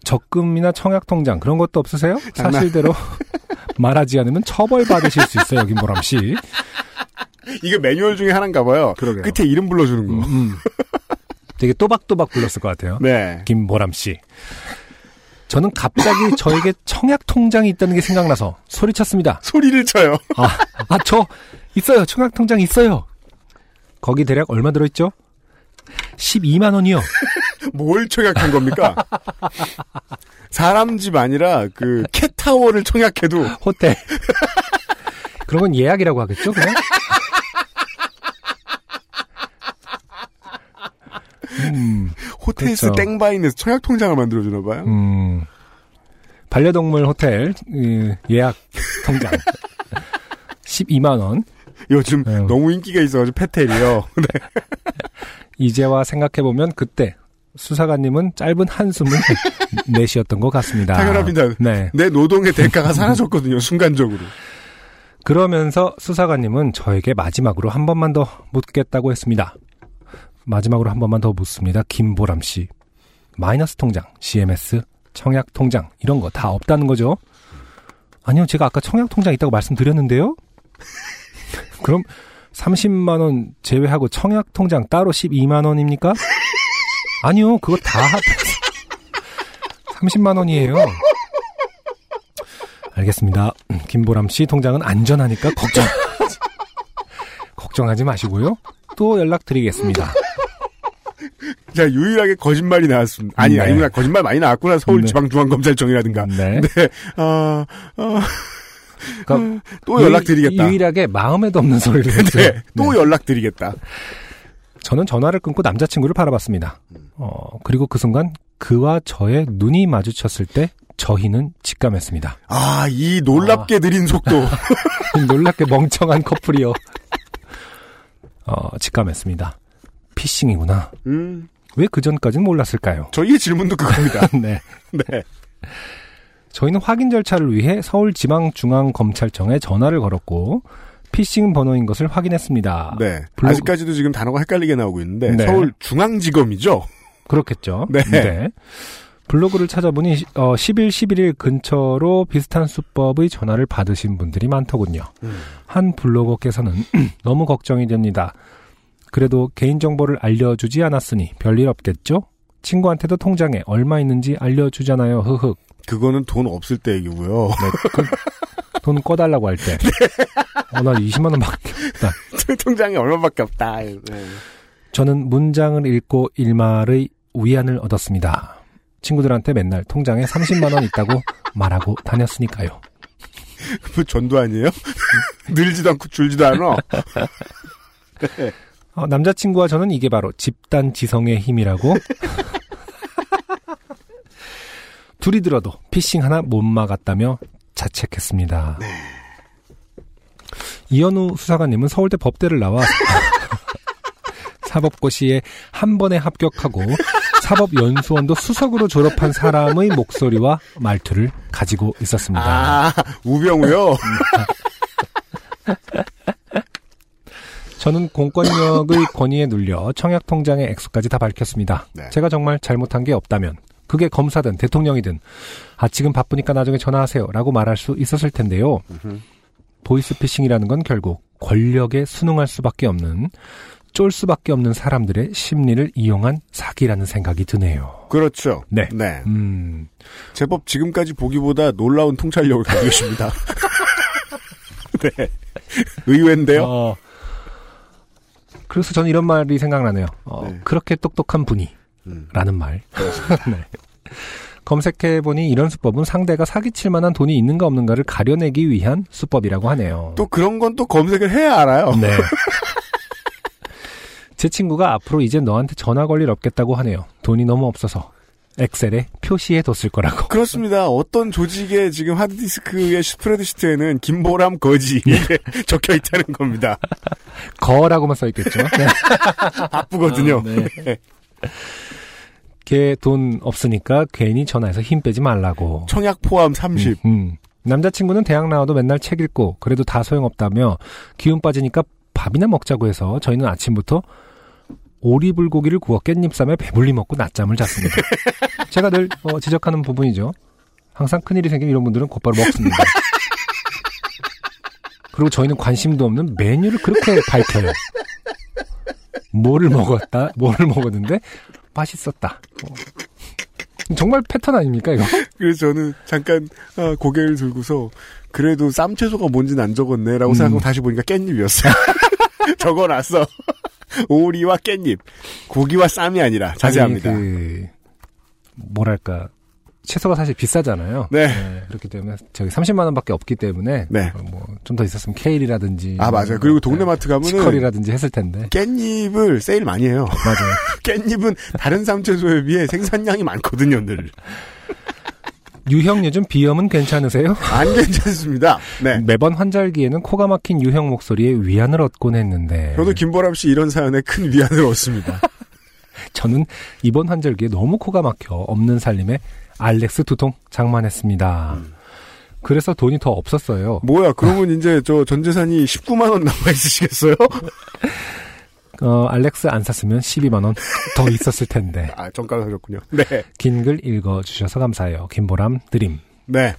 적금이나 청약통장 그런 것도 없으세요? 사실대로 말하지 않으면 처벌 받으실 수 있어요, 김보람 씨. 이게 매뉴얼 중에 하나인가 봐요. 그러게요. 끝에 이름 불러주는 거. 음, 음. 되게 또박또박 불렀을 것 같아요. 네. 김보람 씨. 저는 갑자기 저에게 청약 통장이 있다는 게 생각나서 소리쳤습니다. 소리를 쳐요. 아, 아, 저 있어요. 청약 통장 있어요. 거기 대략 얼마 들어있죠? 12만 원이요. 뭘 청약한 겁니까? 사람 집 아니라 그 캣타워를 청약해도 호텔. 그런 건 예약이라고 하겠죠, 그냥? 음, 호텔스 그렇죠. 땡바인에서 청약 통장을 만들어 주나 봐요. 음. 반려동물 호텔 음, 예약 통장 12만 원. 요즘 네. 너무 인기가 있어가지고 페텔이요. 이제와 생각해 보면 그때 수사관님은 짧은 한숨을 내쉬었던 것 같습니다. 당연합니다. 네. 내 노동의 대가가 사라졌거든요. 순간적으로. 그러면서 수사관님은 저에게 마지막으로 한 번만 더 묻겠다고 했습니다. 마지막으로 한 번만 더 묻습니다. 김보람 씨. 마이너스 통장, CMS, 청약 통장 이런 거 다 없다는 거죠? 아니요, 제가 아까 청약 통장 있다고 말씀드렸는데요. 그럼 30만 원 제외하고 청약 통장 따로 12만 원입니까? 아니요, 그거 다 합해서 30만 원이에요. 알겠습니다. 음, 김보람 씨 통장은 안전하니까 걱정 걱정하지 마시고요. 또 연락드리겠습니다. 자, 유일하게 거짓말이 나왔습니다. 아니, 네. 아니구나. 거짓말 많이 나왔구나. 네. 서울지방중앙검찰청이라든가. 네. 네. 아, 아, 그러니까 또 연락드리겠다. 유, 일하게 마음에도 없는 소리를 네. 했어요. 또 연락드리겠다. 저는 전화를 끊고 남자친구를 바라봤습니다. 어, 그리고 그 순간 그와 저의 눈이 마주쳤을 때 저희는 직감했습니다. 아, 이 놀랍게 느린 속도. 놀랍게 멍청한 커플이요. 어, 직감했습니다. 피싱이구나. 음, 왜 그 전까지는 몰랐을까요? 저희의 질문도 그겁니다. 네. 네. 저희는 확인 절차를 위해 서울지방중앙검찰청에 전화를 걸었고 피싱 번호인 것을 확인했습니다. 네. 블로그- 아직까지도 지금 단어가 헷갈리게 나오고 있는데, 네. 서울 중앙지검이죠? 그렇겠죠. 네. 블로그를 찾아보니 어, 10일, 11일 근처로 비슷한 수법의 전화를 받으신 분들이 많더군요. 음. 한 블로거께서는 너무 걱정이 됩니다. 그래도 개인정보를 알려주지 않았으니 별일 없겠죠? 친구한테도 통장에 얼마 있는지 알려주잖아요. 흐흑. 그거는 돈 없을 때 얘기고요. 네, 그, 돈 꺼달라고 할 때. 어, 나 20만 원밖에 없다. 통장에 얼마밖에 없다. 네. 저는 문장을 읽고 일말의 위안을 얻었습니다. 친구들한테 맨날 통장에 30만 원 있다고 말하고 다녔으니까요. 그 전도 아니에요? 늘지도 않고 줄지도 않아. 어, 남자친구와 저는 이게 바로 집단 지성의 힘이라고. 둘이 들어도 피싱 하나 못 막았다며 자책했습니다. 이현우 수사관님은 서울대 법대를 나와 사법고시에 한 번에 합격하고 사법연수원도 수석으로 졸업한 사람의 목소리와 말투를 가지고 있었습니다. 아, 우병우요? 저는 공권력의 권위에 눌려 청약 통장의 액수까지 다 밝혔습니다. 네. 제가 정말 잘못한 게 없다면 그게 검사든 대통령이든 아 지금 바쁘니까 나중에 전화하세요라고 말할 수 있었을 텐데요. 보이스피싱이라는 건 결국 권력에 순응할 수밖에 없는 쫄 수밖에 없는 사람들의 심리를 이용한 사기라는 생각이 드네요. 그렇죠. 네. 네. 음, 제법 지금까지 보기보다 놀라운 통찰력을 가지고 계십니다. 네. 의외인데요? 어, 그래서 저는 이런 말이 생각나네요. 어, 네. 그렇게 똑똑한 분이 음. 라는 말. 네. 검색해보니 이런 수법은 상대가 사기칠 만한 돈이 있는가 없는가를 가려내기 위한 수법이라고 하네요. 또 그런 건 또 검색을 해야 알아요. 네. 제 친구가 앞으로 이제 너한테 전화 걸일 없겠다고 하네요. 돈이 너무 없어서. 엑셀에 표시해뒀을 거라고. 그렇습니다. 어떤 조직의 지금 하드디스크의 스프레드시트에는 김보람 거지 이렇게 적혀 있다는 겁니다. 거라고만 써있겠죠. 네. 바쁘거든요. 아, 네. 걔돈 없으니까 괜히 전화해서 힘 빼지 말라고. 청약 포함 30. 음. 남자친구는 대학 나와도 맨날 책 읽고 그래도 다 소용없다며 기운 빠지니까 밥이나 먹자고 해서 저희는 아침부터 오리불고기를 구워 깻잎쌈에 배불리 먹고 낮잠을 잤습니다. 제가 늘 어, 지적하는 부분이죠. 항상 큰일이 생기면 이런 분들은 곧바로 먹습니다. 그리고 저희는 관심도 없는 메뉴를 그렇게 밝혀요. 뭐를 먹었다, 뭐를 먹었는데 맛있었다. 어. 정말 패턴 아닙니까 이거? 그래서 저는 잠깐 아, 고개를 들고서 그래도 쌈채소가 뭔지는 안 적었네라고 음. 생각하고 다시 보니까 깻잎이었어요. 적어놨어. 오리와 깻잎. 고기와 쌈이 아니라 자세합니다. 아니, 그 뭐랄까 채소가 사실 비싸잖아요. 네. 그렇기 때문에 저기 30만 원밖에 없기 때문에 네. 뭐좀 더 있었으면 케일이라든지 아 맞아요. 그리고 동네 마트 가면은 치컬이라든지 했을 텐데 깻잎을 세일 많이 해요. 맞아요. 깻잎은 다른 쌈채소에 비해 생산량이 많거든요, 늘. 유형 요즘 비염은 괜찮으세요? 안 괜찮습니다. 네. 매번 환절기에는 코가 막힌 유형 목소리에 위안을 얻곤 했는데 저도 김보람 씨 이런 사연에 큰 위안을 얻습니다. 저는 이번 환절기에 너무 코가 막혀 없는 살림에 알렉스 두통 장만했습니다. 음. 그래서 돈이 더 없었어요. 뭐야, 그러면 이제 저 전 재산이 19만 원 남아 있으시겠어요? 어, 알렉스 안 샀으면 12만 원 더 있었을 텐데. 아, 정가가 하셨군요. 네. 긴 글 읽어주셔서 감사해요. 김보람 드림. 네.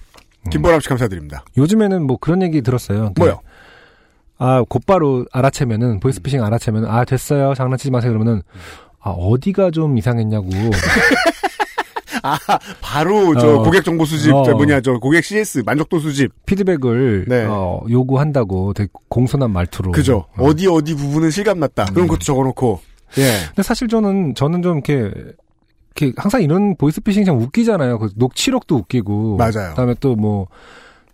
김보람 씨 감사드립니다. 요즘에는 뭐 그런 얘기 들었어요. 그, 뭐요? 아 곧바로 알아채면은 보이스피싱 알아채면 아 됐어요 장난치지 마세요 그러면은 아 어디가 좀 이상했냐고 아, 바로 저 어. 고객 정보 수집, 어. 저 뭐냐, 저 고객 CS 만족도 수집. 피드백을 네. 어, 요구한다고 되게 공손한 말투로 그죠. 어. 어디 어디 부분은 실감났다. 그럼 그것도 적어놓고. 예. 근데 사실 저는 저는 좀 이렇게 이렇게 항상 이런 보이스피싱 참 웃기잖아요. 그 녹취록도 웃기고 맞아요. 그다음에 또뭐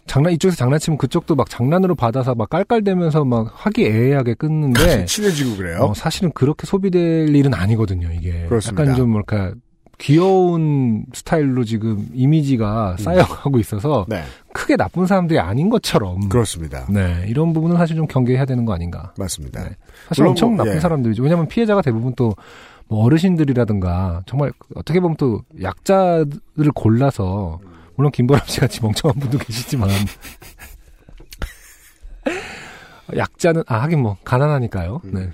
장난 이쪽에서 장난치면 그쪽도 막 장난으로 받아서 막 깔깔대면서 막 화기애애하게 끊는데 친해지고 그래요. 어, 사실은 그렇게 소비될 일은 아니거든요. 이게 그렇습니다. 약간 좀 뭐랄까 귀여운 스타일로 지금 이미지가 쌓여가고 있어서 네. 크게 나쁜 사람들이 아닌 것처럼 그렇습니다. 네 이런 부분은 사실 좀 경계해야 되는 거 아닌가. 맞습니다. 네. 사실 엄청 뭐, 나쁜 예. 사람들이죠. 왜냐하면 피해자가 대부분 또 뭐 어르신들이라든가 정말 어떻게 보면 또 약자들을 골라서 물론 김보람 씨 같이 멍청한 분도 계시지만 약자는 아 하긴 뭐 가난하니까요. 음. 네.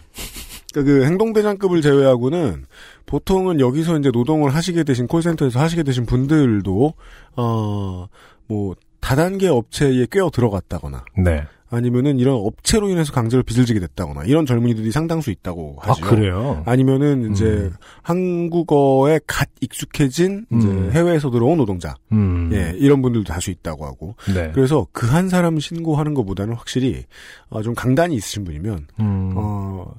그러니까 그 행동대장급을 제외하고는 보통은 여기서 이제 노동을 하시게 되신 콜센터에서 하시게 되신 분들도 어 뭐 다단계 업체에 꿰어 들어갔다거나 네. 아니면은 이런 업체로 인해서 강제로 빚을 지게 됐다거나 이런 젊은이들이 상당수 있다고 아 하죠. 그래요. 아니면은 이제 음. 한국어에 갓 익숙해진 이제 음. 해외에서 들어온 노동자, 음. 예 이런 분들도 다수 있다고 하고 네. 그래서 그 한 사람 신고하는 것보다는 확실히 어, 좀 강단이 있으신 분이면 음. 어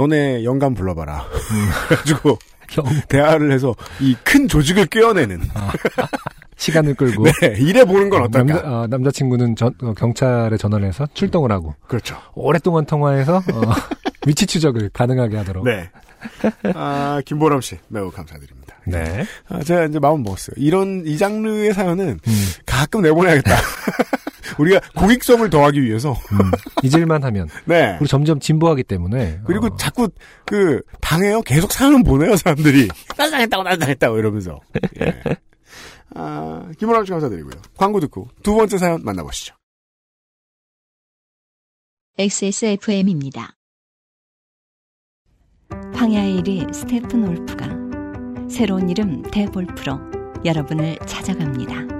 너네 영감 불러봐라 그래가지고 경- 대화를 해서 이 큰 조직을 꿰어내는 시간을 끌고 네 이래 보는 건 어떨까? 남자, 어, 남자친구는 전- 어, 경찰에 전화를 해서 출동을 하고 그렇죠. 오랫동안 통화해서 어, 위치 추적을 가능하게 하도록. 네. 아 김보람 씨 매우 감사드립니다. 네. 아, 제가 이제 마음 먹었어요. 이런 이 장르의 사연은 음, 가끔 내보내야겠다. 우리가 고객성을 더하기 위해서. 음. 잊을만 하면 네. 우리 점점 진보하기 때문에 그리고 어, 자꾸 그 당해요. 계속 사연은 보내요 사람들이. 난 당했다고 난 당했다고 이러면서. 예. 아 김보람 씨 감사드리고요. 광고 듣고 두 번째 사연 만나보시죠. XSFM입니다. 황야의 1위 스테픈 올프가 새로운 이름 대볼프로 여러분을 찾아갑니다.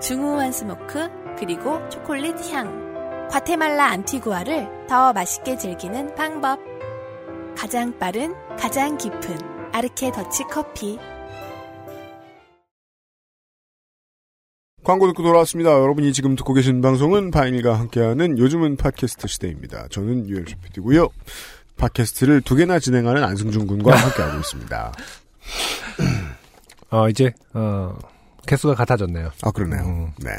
중후한 스모크 그리고 초콜릿 향 과테말라 안티구아를 더 맛있게 즐기는 방법 가장 빠른 가장 깊은 아르케 더치 커피 광고 듣고 돌아왔습니다. 여러분이 지금 듣고 계신 방송은 바인일과 함께하는 요즘은 팟캐스트 시대입니다. 저는 유엘수 PD고요. 팟캐스트를 두 개나 진행하는 안승준 군과 함께하고 있습니다. 어, 이제 어, 개수가 같아졌네요. 아 그러네요. 음. 네.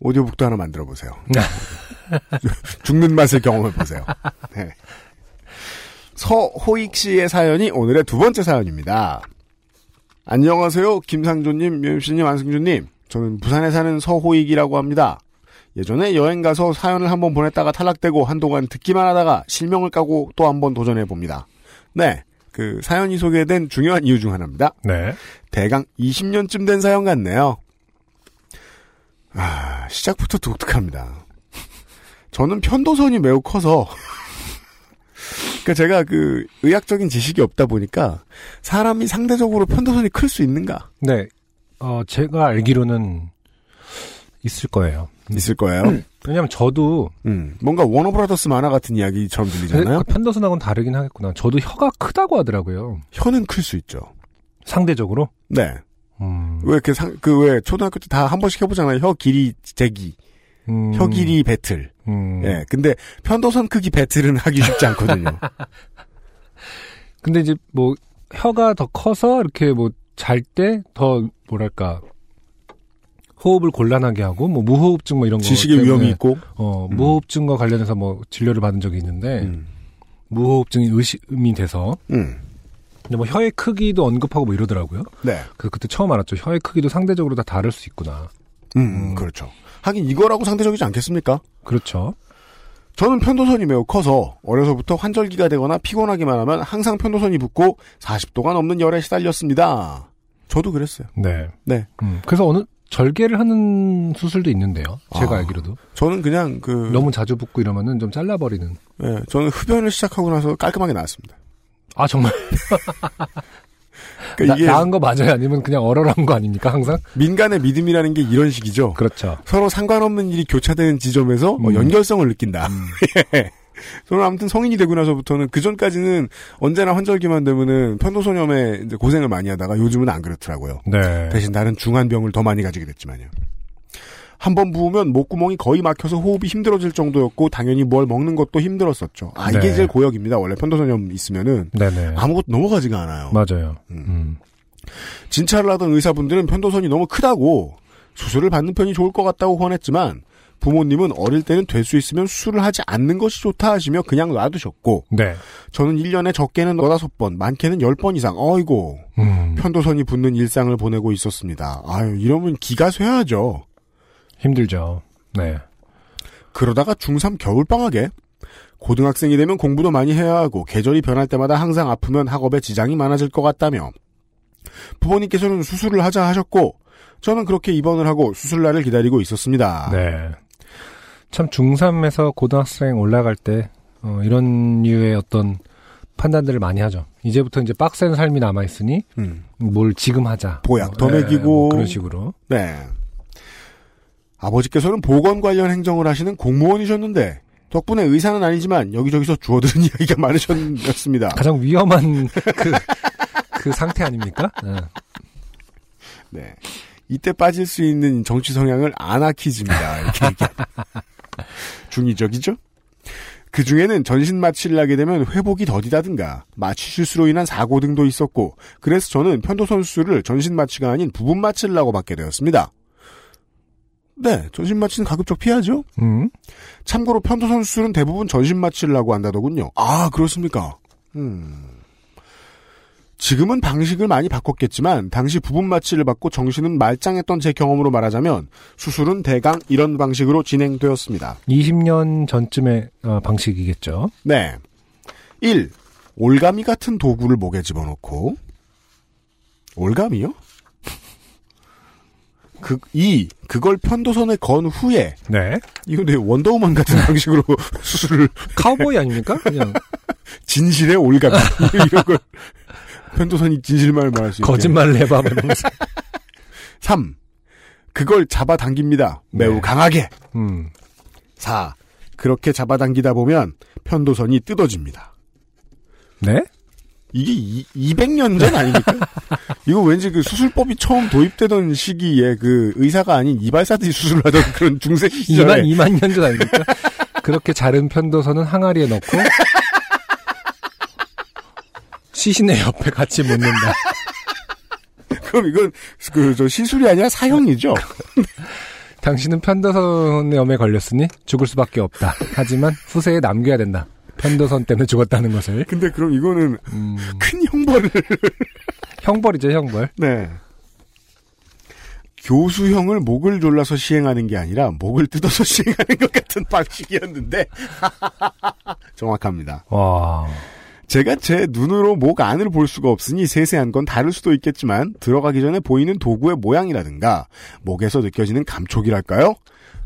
오디오북도 하나 만들어 보세요. 죽는 맛을 경험해 보세요. 네. 서호익 씨의 사연이 오늘의 두 번째 사연입니다. 안녕하세요. 김상조님, 유엠씨님, 안승준님. 저는 부산에 사는 서호익이라고 합니다. 예전에 여행 가서 사연을 한번 보냈다가 탈락되고 한동안 듣기만 하다가 실명을 까고 또 한번 도전해 봅니다. 네. 그 사연이 소개된 중요한 이유 중 하나입니다. 네. 대강 20년쯤 된 사연 같네요. 아, 시작부터 독특합니다. 저는 편도선이 매우 커서, 그니까 제가 그 의학적인 지식이 없다 보니까 사람이 상대적으로 편도선이 클 수 있는가? 네. 어, 제가 알기로는 있을 거예요. 있을 거예요. 왜냐면 저도 음, 뭔가 워너브라더스 만화 같은 이야기처럼 들리잖아요. 그 편도선하고는 다르긴 하겠구나. 저도 혀가 크다고 하더라고요. 혀는 클 수 있죠. 상대적으로. 네. 음, 왜 이렇게 상, 그 왜 초등학교 때 다 한 번씩 해보잖아요. 혀 길이 재기, 음, 혀 길이 배틀. 음. 예. 근데 편도선 크기 배틀은 하기 쉽지 않거든요. 근데 이제 뭐 혀가 더 커서 이렇게 뭐 잘 때 더 뭐랄까 호흡을 곤란하게 하고 뭐 무호흡증 뭐 이런 거 지식의 때문에 위험이 있고. 어 무호흡증과 관련해서 뭐 진료를 받은 적이 있는데 음. 무호흡증이 의심이 돼서 음. 근데 뭐 혀의 크기도 언급하고 뭐 이러더라고요. 네. 그 그때 처음 알았죠. 혀의 크기도 상대적으로 다 다를 수 있구나. 음, 음. 그렇죠. 하긴 이거라고 상대적이지 않겠습니까? 그렇죠. 저는 편도선이 매우 커서 어려서부터 환절기가 되거나 피곤하기만 하면 항상 편도선이 붓고 40도가 넘는 열에 시달렸습니다. 저도 그랬어요. 네. 네. 음, 그래서 어느 절개를 하는 수술도 있는데요. 제가 아. 알기로도 저는 그냥 그 너무 자주 붓고 이러면은 좀 잘라버리는. 예, 저는 흡연을 시작하고 나서 깔끔하게 나왔습니다. 아 정말 그러니까 나, 나은 거 맞아요? 아니면 그냥 얼얼한 거 아닙니까 항상? 민간의 믿음이라는 게 이런 식이죠. 그렇죠. 서로 상관없는 일이 교차되는 지점에서 뭐 음. 연결성을 느낀다. 예. 저는 아무튼 성인이 되고 나서부터는 그 전까지는 언제나 환절기만 되면은 편도선염에 이제 고생을 많이 하다가 요즘은 안 그렇더라고요. 네. 대신 다른 중한 병을 더 많이 가지게 됐지만요. 한 번 부으면 목구멍이 거의 막혀서 호흡이 힘들어질 정도였고 당연히 뭘 먹는 것도 힘들었었죠. 아 이게 네. 제일 고역입니다. 원래 편도선염 있으면은 네네. 아무것도 넘어가지가 않아요. 맞아요. 음. 음. 진찰을 하던 의사분들은 편도선이 너무 크다고 수술을 받는 편이 좋을 것 같다고 권했지만 부모님은 어릴 때는 될 수 있으면 수술을 하지 않는 것이 좋다 하시며 그냥 놔두셨고 네. 저는 1년에 적게는 너다섯 번 많게는 10번 이상 어이고 음. 편도선이 붓는 일상을 보내고 있었습니다. 아유 이러면 기가 쇠하죠. 힘들죠. 네. 그러다가 중3 겨울방학에 고등학생이 되면 공부도 많이 해야 하고 계절이 변할 때마다 항상 아프면 학업에 지장이 많아질 것 같다며 부모님께서는 수술을 하자 하셨고 저는 그렇게 입원을 하고 수술날을 기다리고 있었습니다. 네. 참 중3에서 고등학생 올라갈 때 어, 이런 류의 어떤 판단들을 많이 하죠. 이제부터 이제 빡센 삶이 남아 있으니 음, 뭘 지금 하자. 보약 더 네, 먹이고. 뭐 그런 식으로. 네. 아버지께서는 보건 관련 행정을 하시는 공무원이셨는데 덕분에 의사는 아니지만 여기저기서 주워들은 이야기가 많으셨습니다. 가장 위험한 그, 그 상태 아닙니까? 네. 네. 이때 빠질 수 있는 정치 성향을 아나키즘이다. 이렇게 얘기. 중의적이죠? 그 중에는 전신 마취를 하게 되면 회복이 더디다든가 마취 실수로 인한 사고 등도 있었고 그래서 저는 편도선 수술을 전신 마취가 아닌 부분 마취를 하고 받게 되었습니다. 네, 전신 마취는 가급적 피하죠. 음. 참고로 편도선 수술은 대부분 전신 마취를 하고 한다더군요. 아, 그렇습니까? 음. 지금은 방식을 많이 바꿨겠지만 당시 부분 마취를 받고 정신은 말짱했던 제 경험으로 말하자면 수술은 대강 이런 방식으로 진행되었습니다. 20년 전쯤의 어, 방식이겠죠. 네. 1. 올가미 같은 도구를 목에 집어넣고 올가미요? 그, 2. 그걸 편도선에 건 후에 네. 이거 내 원더우먼 같은 방식으로 수술을 카우보이 아닙니까? 그냥 진실의 올가미 이런 걸 편도선이 진실만을 말할 수 있게 거짓말을 해봐. 뭐 이러면서. 3. 그걸 잡아당깁니다. 매우 네. 강하게. 음. 4. 그렇게 잡아당기다 보면 편도선이 뜯어집니다. 네? 이게 이, 200년 전 아닙니까? 이거 왠지 그 수술법이 처음 도입되던 시기에 그 의사가 아닌 이발사들이 수술을 하던 그런 중세 2만, 시절에 2만 년 전 아닙니까? 그렇게 자른 편도선은 항아리에 넣고 시신의 옆에 같이 묻는다. 그럼 이건 그 저 시술이 아니라 사형이죠. 당신은 편도선염에 걸렸으니 죽을 수밖에 없다. 하지만 후세에 남겨야 된다. 편도선 때문에 죽었다는 것을. 근데 그럼 이거는 음, 큰 형벌을 형벌이죠, 형벌. 네. 교수형을 목을 졸라서 시행하는 게 아니라 목을 뜯어서 시행하는 것 같은 방식이었는데 정확합니다. 와. 제가 제 눈으로 목 안을 볼 수가 없으니 세세한 건 다를 수도 있겠지만 들어가기 전에 보이는 도구의 모양이라든가 목에서 느껴지는 감촉이랄까요?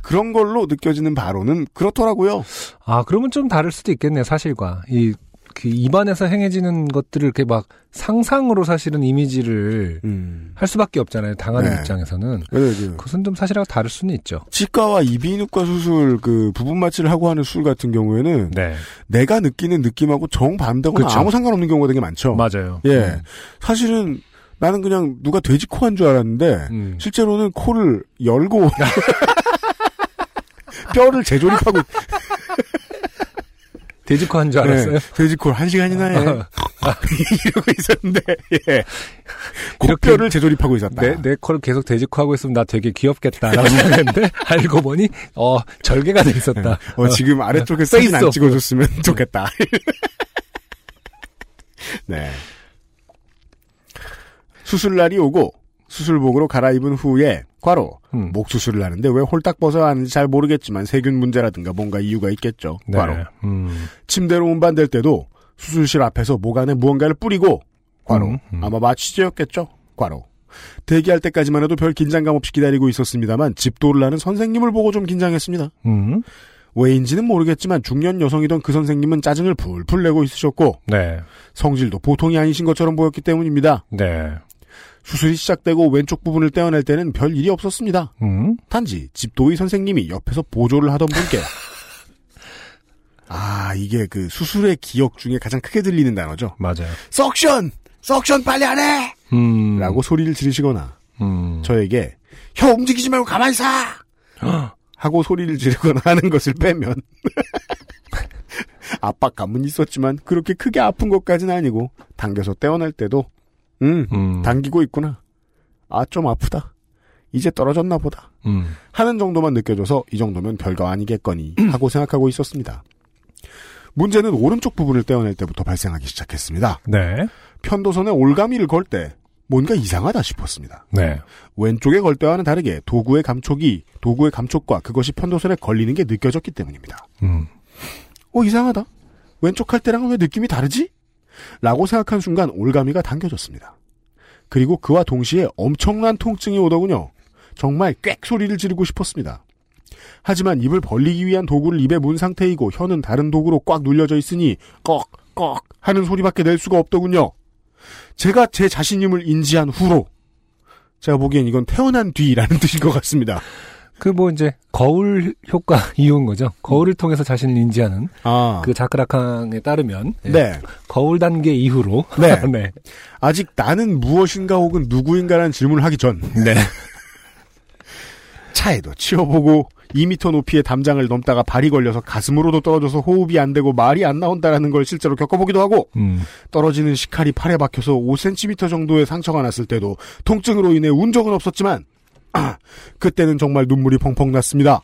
그런 걸로 느껴지는 바로는 그렇더라고요. 아, 그러면 좀 다를 수도 있겠네요, 사실과. 이, 그 입안에서 행해지는 것들을 이렇게 막 상상으로 사실은 이미지를 음. 할 수밖에 없잖아요, 당하는 네. 입장에서는. 그래서 그 그것은 좀 사실하고 다를 수는 있죠. 치과와 이비인후과 수술 그 부분 마취를 하고 하는 수술 같은 경우에는 네. 내가 느끼는 느낌하고 정반대거나 그쵸. 아무 상관없는 경우가 되게 많죠. 맞아요. 예. 음. 사실은 나는 그냥 누가 돼지 코 한 줄 알았는데 음. 실제로는 코를 열고 뼈를 재조립하고 돼지코 한 줄 알았어요. 네, 돼지 코를 한 시간이나 해 이러고 있었는데 예. 코뼈를 재조립하고 있었다. 내, 내 코를 계속 돼지코 하고 있으면 나 되게 귀엽겠다 라고 생각했는데 알고 보니 어 절개가 돼 있었다. 어, 지금 아래쪽에 face 사진 안. 찍어줬으면 좋겠다. 네. 수술날이 오고 수술복으로 갈아입은 후에 과로 음. 목 수술을 하는데 왜 홀딱 벗어야 하는지 잘 모르겠지만 세균 문제라든가 뭔가 이유가 있겠죠. 네. 과로 음. 침대로 운반될 때도 수술실 앞에서 목 안에 무언가를 뿌리고 과로 음, 음. 아마 마취제였겠죠. 과로 대기할 때까지만 해도 별 긴장감 없이 기다리고 있었습니다만 집도를 하는 선생님을 보고 좀 긴장했습니다. 음. 왜인지는 모르겠지만 중년 여성이던 그 선생님은 짜증을 풀풀 내고 있으셨고 네. 성질도 보통이 아니신 것처럼 보였기 때문입니다. 네. 수술이 시작되고 왼쪽 부분을 떼어낼 때는 별 일이 없었습니다. 음. 단지 집도의 선생님이 옆에서 보조를 하던 분께 아 이게 그 수술의 기억 중에 가장 크게 들리는 단어죠. 맞아요. 석션! 석션 빨리 안 해! 음. 라고 소리를 지르시거나 음. 저에게 혀 움직이지 말고 가만히 있어! 하고 소리를 지르거나 하는 것을 빼면 압박감은 있었지만 그렇게 크게 아픈 것까지는 아니고 당겨서 떼어낼 때도 음 음. 당기고 있구나 아 좀 아프다 이제 떨어졌나 보다 음. 하는 정도만 느껴져서 이 정도면 별거 아니겠거니 하고 생각하고 있었습니다. 문제는 오른쪽 부분을 떼어낼 때부터 발생하기 시작했습니다. 네. 편도선에 올가미를 걸 때 뭔가 이상하다 싶었습니다. 네. 왼쪽에 걸 때와는 다르게 도구의 감촉이 도구의 감촉과 그것이 편도선에 걸리는 게 느껴졌기 때문입니다. 음. 어 이상하다. 왼쪽 할 때랑 왜 느낌이 다르지? 라고 생각한 순간 올가미가 당겨졌습니다. 그리고 그와 동시에 엄청난 통증이 오더군요. 정말 꽥 소리를 지르고 싶었습니다. 하지만 입을 벌리기 위한 도구를 입에 문 상태이고 혀는 다른 도구로 꽉 눌려져 있으니 꺽 꺽 하는 소리밖에 낼 수가 없더군요. 제가 제 자신임을 인지한 후로 제가 보기엔 이건 태어난 뒤라는 뜻인 것 같습니다. 그 뭐 이제 거울 효과 이용인 거죠. 거울을 통해서 자신을 인지하는 아, 그 자크라캉에 따르면 예, 네. 거울 단계 이후로 네. 네. 아직 나는 무엇인가 혹은 누구인가라는 질문을 하기 전 네. 차에도 치워보고 2미터 높이의 담장을 넘다가 발이 걸려서 가슴으로도 떨어져서 호흡이 안 되고 말이 안 나온다라는 걸 실제로 겪어보기도 하고 음. 떨어지는 식칼이 팔에 박혀서 5cm 정도의 상처가 났을 때도 통증으로 인해 운 적은 없었지만 아, 그때는 정말 눈물이 펑펑 났습니다.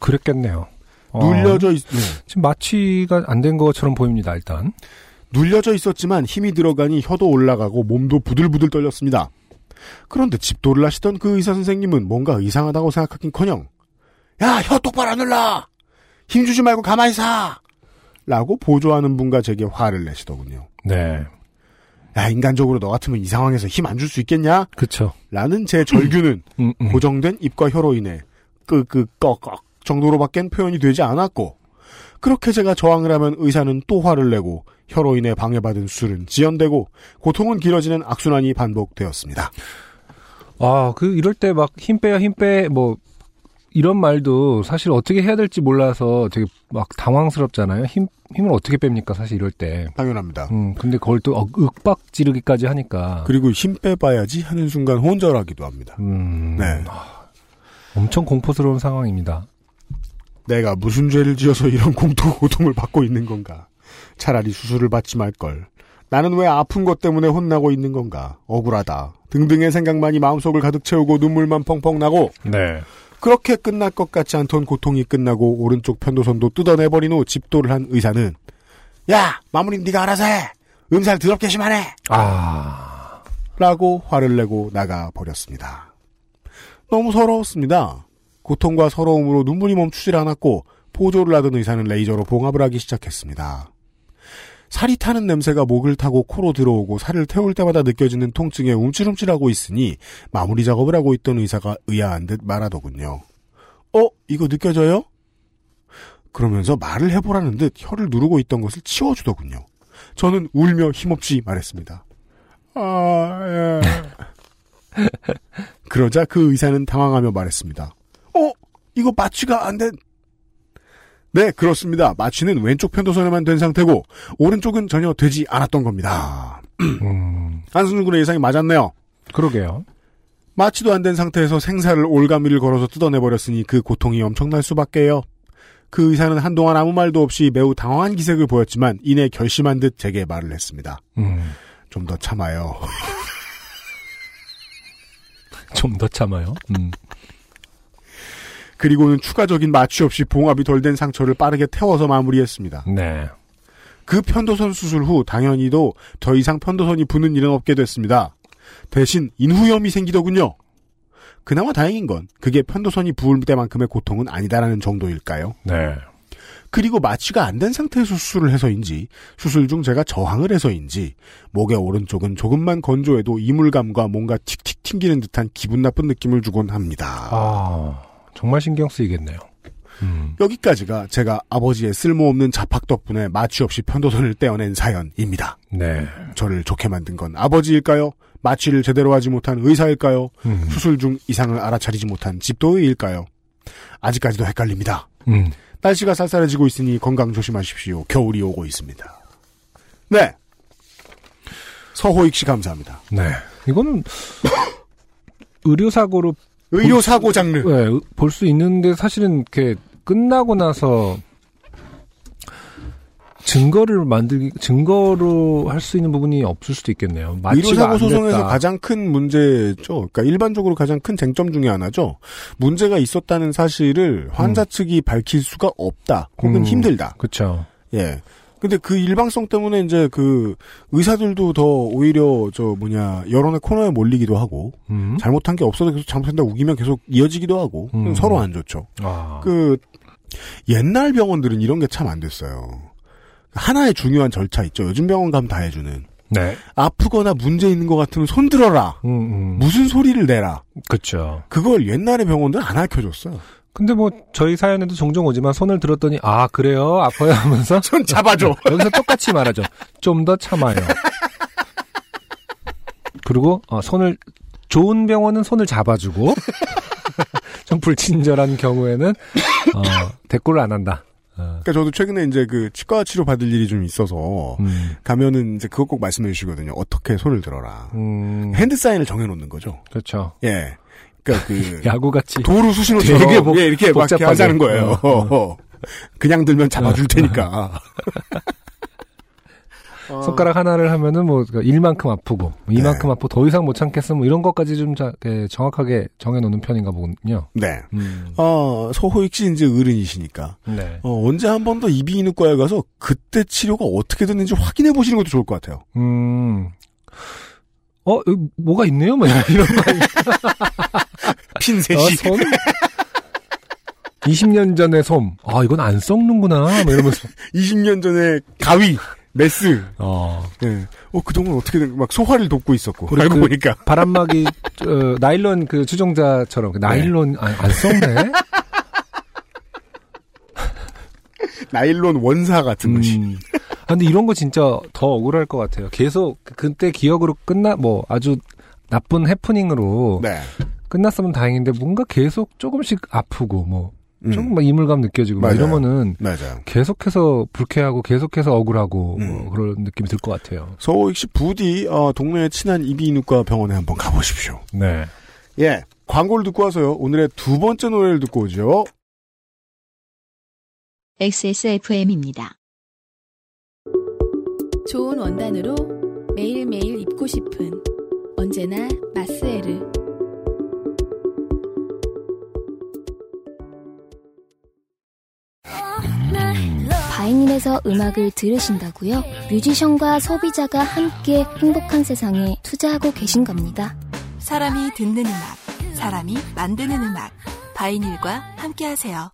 그랬겠네요. 어, 눌려져 있, 네. 지금 마취가 안 된 것처럼 보입니다. 일단. 눌려져 있었지만 힘이 들어가니 혀도 올라가고 몸도 부들부들 떨렸습니다. 그런데 집도를 하시던 그 의사 선생님은 뭔가 이상하다고 생각하긴커녕 야 혀 똑바로 안 눌러 힘주지 말고 가만히 사 라고 보조하는 분과 제게 화를 내시더군요. 네. 야 인간적으로 너 같으면 이 상황에서 힘 안 줄 수 있겠냐? 그쵸. 라는 제 절규는 음, 음. 고정된 입과 혀로 인해 끄끄 꺽꺽 정도로밖엔 표현이 되지 않았고 그렇게 제가 저항을 하면 의사는 또 화를 내고 혀로 인해 방해받은 수술은 지연되고 고통은 길어지는 악순환이 반복되었습니다. 아, 그, 이럴 때 막 힘 빼요, 힘 빼, 뭐, 이런 말도 사실 어떻게 해야 될지 몰라서 되게 막 당황스럽잖아요. 힘, 힘을 어떻게 뺍니까, 사실 이럴 때. 당연합니다. 음, 근데 그걸 또 억- 윽박 지르기까지 하니까. 그리고 힘 빼봐야지 하는 순간 혼절하기도 합니다. 음. 네. 엄청 공포스러운 상황입니다. 내가 무슨 죄를 지어서 이런 공통 고통을 받고 있는 건가? 차라리 수술을 받지 말 걸. 나는 왜 아픈 것 때문에 혼나고 있는 건가? 억울하다. 등등의 생각만이 마음속을 가득 채우고 눈물만 펑펑 나고 네. 그렇게 끝날 것 같지 않던 고통이 끝나고 오른쪽 편도선도 뜯어내버린 후 집도를 한 의사는 야 마무리 네가 알아서 해. 음살 더럽게 심하네. 아. 라고 화를 내고 나가 버렸습니다. 너무 서러웠습니다. 고통과 서러움으로 눈물이 멈추질 않았고 보조를 하던 의사는 레이저로 봉합을 하기 시작했습니다. 살이 타는 냄새가 목을 타고 코로 들어오고 살을 태울 때마다 느껴지는 통증에 움찔움찔하고 있으니 마무리 작업을 하고 있던 의사가 의아한 듯 말하더군요. 어? 이거 느껴져요? 그러면서 말을 해보라는 듯 혀를 누르고 있던 것을 치워주더군요. 저는 울며 힘없이 말했습니다. 아, 예. 그러자 그 의사는 당황하며 말했습니다. 어? 이거 마취가 안 된... 네, 그렇습니다. 마취는 왼쪽 편도선에만 된 상태고 오른쪽은 전혀 되지 않았던 겁니다. 음. 안승준 군의 예상이 맞았네요. 그러게요. 마취도 안 된 상태에서 생사를 올가미를 걸어서 뜯어내버렸으니 그 고통이 엄청날 수밖에요. 그 의사는 한동안 아무 말도 없이 매우 당황한 기색을 보였지만 이내 결심한 듯 제게 말을 했습니다. 음. 좀더 참아요. 좀 더 참아요. 음. 그리고는 추가적인 마취 없이 봉합이 덜 된 상처를 빠르게 태워서 마무리했습니다. 네. 그 편도선 수술 후 당연히도 더 이상 편도선이 부는 일은 없게 됐습니다. 대신 인후염이 생기더군요. 그나마 다행인 건 그게 편도선이 부을 때만큼의 고통은 아니다라는 정도일까요? 네. 그리고 마취가 안 된 상태에서 수술을 해서인지 수술 중 제가 저항을 해서인지 목의 오른쪽은 조금만 건조해도 이물감과 뭔가 틱틱 튕기는 듯한 기분 나쁜 느낌을 주곤 합니다. 아, 정말 신경 쓰이겠네요. 음. 여기까지가 제가 아버지의 쓸모없는 자팍 덕분에 마취 없이 편도선을 떼어낸 사연입니다. 네. 저를 좋게 만든 건 아버지일까요? 마취를 제대로 하지 못한 의사일까요? 음. 수술 중 이상을 알아차리지 못한 집도의일까요? 아직까지도 헷갈립니다. 음. 날씨가 쌀쌀해지고 있으니 건강 조심하십시오. 겨울이 오고 있습니다. 네. 서호익 씨 감사합니다. 네. 이거는 의료사고로 의료 사고 장르. 네, 볼 수 있는데 사실은 이렇게 끝나고 나서 증거를 만들기 증거로 할 수 있는 부분이 없을 수도 있겠네요. 마취가 의료 사고 안 소송에서. 가장 큰 문제죠. 그러니까 일반적으로 가장 큰 쟁점 중에 하나죠. 문제가 있었다는 사실을 환자 측이 밝힐 수가 없다. 혹은 음. 힘들다. 그렇죠. 예. 근데 그 일방성 때문에 이제 그 의사들도 더 오히려 저 뭐냐 여론의 코너에 몰리기도 하고 음. 잘못한 게 없어도 계속 잘못한다 우기면 계속 이어지기도 하고 음. 서로 안 좋죠. 아. 그 옛날 병원들은 이런 게 참 안 됐어요. 하나의 중요한 절차 있죠. 요즘 병원 가면 다 해주는 네. 아프거나 문제 있는 것 같으면 손 들어라. 음, 음. 무슨 소리를 내라. 그렇죠. 그걸 옛날의 병원들은 안 알려줬어요. 근데 뭐 저희 사연에도 종종 오지만 손을 들었더니 아 그래요 아파요 하면서 손 잡아줘. 여기서 똑같이 말하죠. 좀 더 참아요. 그리고 어, 손을 좋은 병원은 손을 잡아주고 좀 불친절한 경우에는 어, 대꾸를 안 한다. 어, 그러니까 저도 최근에 이제 그 치과 치료 받을 일이 좀 있어서 음, 가면은 이제 그것 꼭 말씀해 주시거든요. 어떻게 손을 들어라. 음, hand sign을 정해 놓는 거죠. 그렇죠. 예. 그러니까 그 야구같이 도루 수신호처럼 되게 복- 예, 이렇게 막. 하자는 거예요. 어, 그냥 들면 잡아줄 어, 테니까. 손가락 하나를 하면은 뭐 일만큼 아프고 뭐 이만큼 아프고 더 이상 못 참겠으면 뭐 이런 것까지 좀 자, 예, 정확하게 정해놓는 편인가 보군요. 네. 음, 어, 서호익 씨 이제 어른이시니까 네. 어, 언제 한 번 더 이비인후과에 가서 그때 치료가 어떻게 됐는지 확인해 보시는 것도 좋을 것 같아요. 음. 어, 여기 뭐가 있네요? 뭐 이런 거. 핀셋이. 어, 솜? 20년 전의 솜. 아, 이건 안 썩는구나. 뭐 이러면서. 20년 전에 가위, 메스. 어. 예. 어, 그동안 어떻게 된, 막 소화를 돕고 있었고. 알고 그- 보니까. 바람막이, 어, 나일론 그 추종자처럼. 그 나일론, 아, 안 썩네? 나일론 원사 같은 것이. 음. 아, 근데 이런 거 진짜 더 억울할 것 같아요. 계속, 그- 그때 기억으로 끝나, 뭐, 아주 나쁜 해프닝으로 네. 끝났으면 다행인데, 뭔가 계속 조금씩 아프고, 뭐, 음. 조금 막 이물감 느껴지고, 막 맞아요. 이러면은, 맞아요. 계속해서 불쾌하고 계속해서 억울하고 음. 뭐 그런 느낌이 들 것 같아요. 서호익 씨 부디, 어, 동네에 친한 이비인후과 병원에 한번 가보십시오. 네. 예. 광고를 듣고 와서요. 오늘의 두 번째 노래를 듣고 오죠. XSFM입니다. 좋은 원단으로 매일매일 입고 싶은 언제나 마스에르. 바이닐에서 음악을 들으신다고요? 뮤지션과 소비자가 함께 행복한 세상에 투자하고 계신 겁니다. 사람이 듣는 음악, 사람이 만드는 음악. 바이닐과 함께하세요.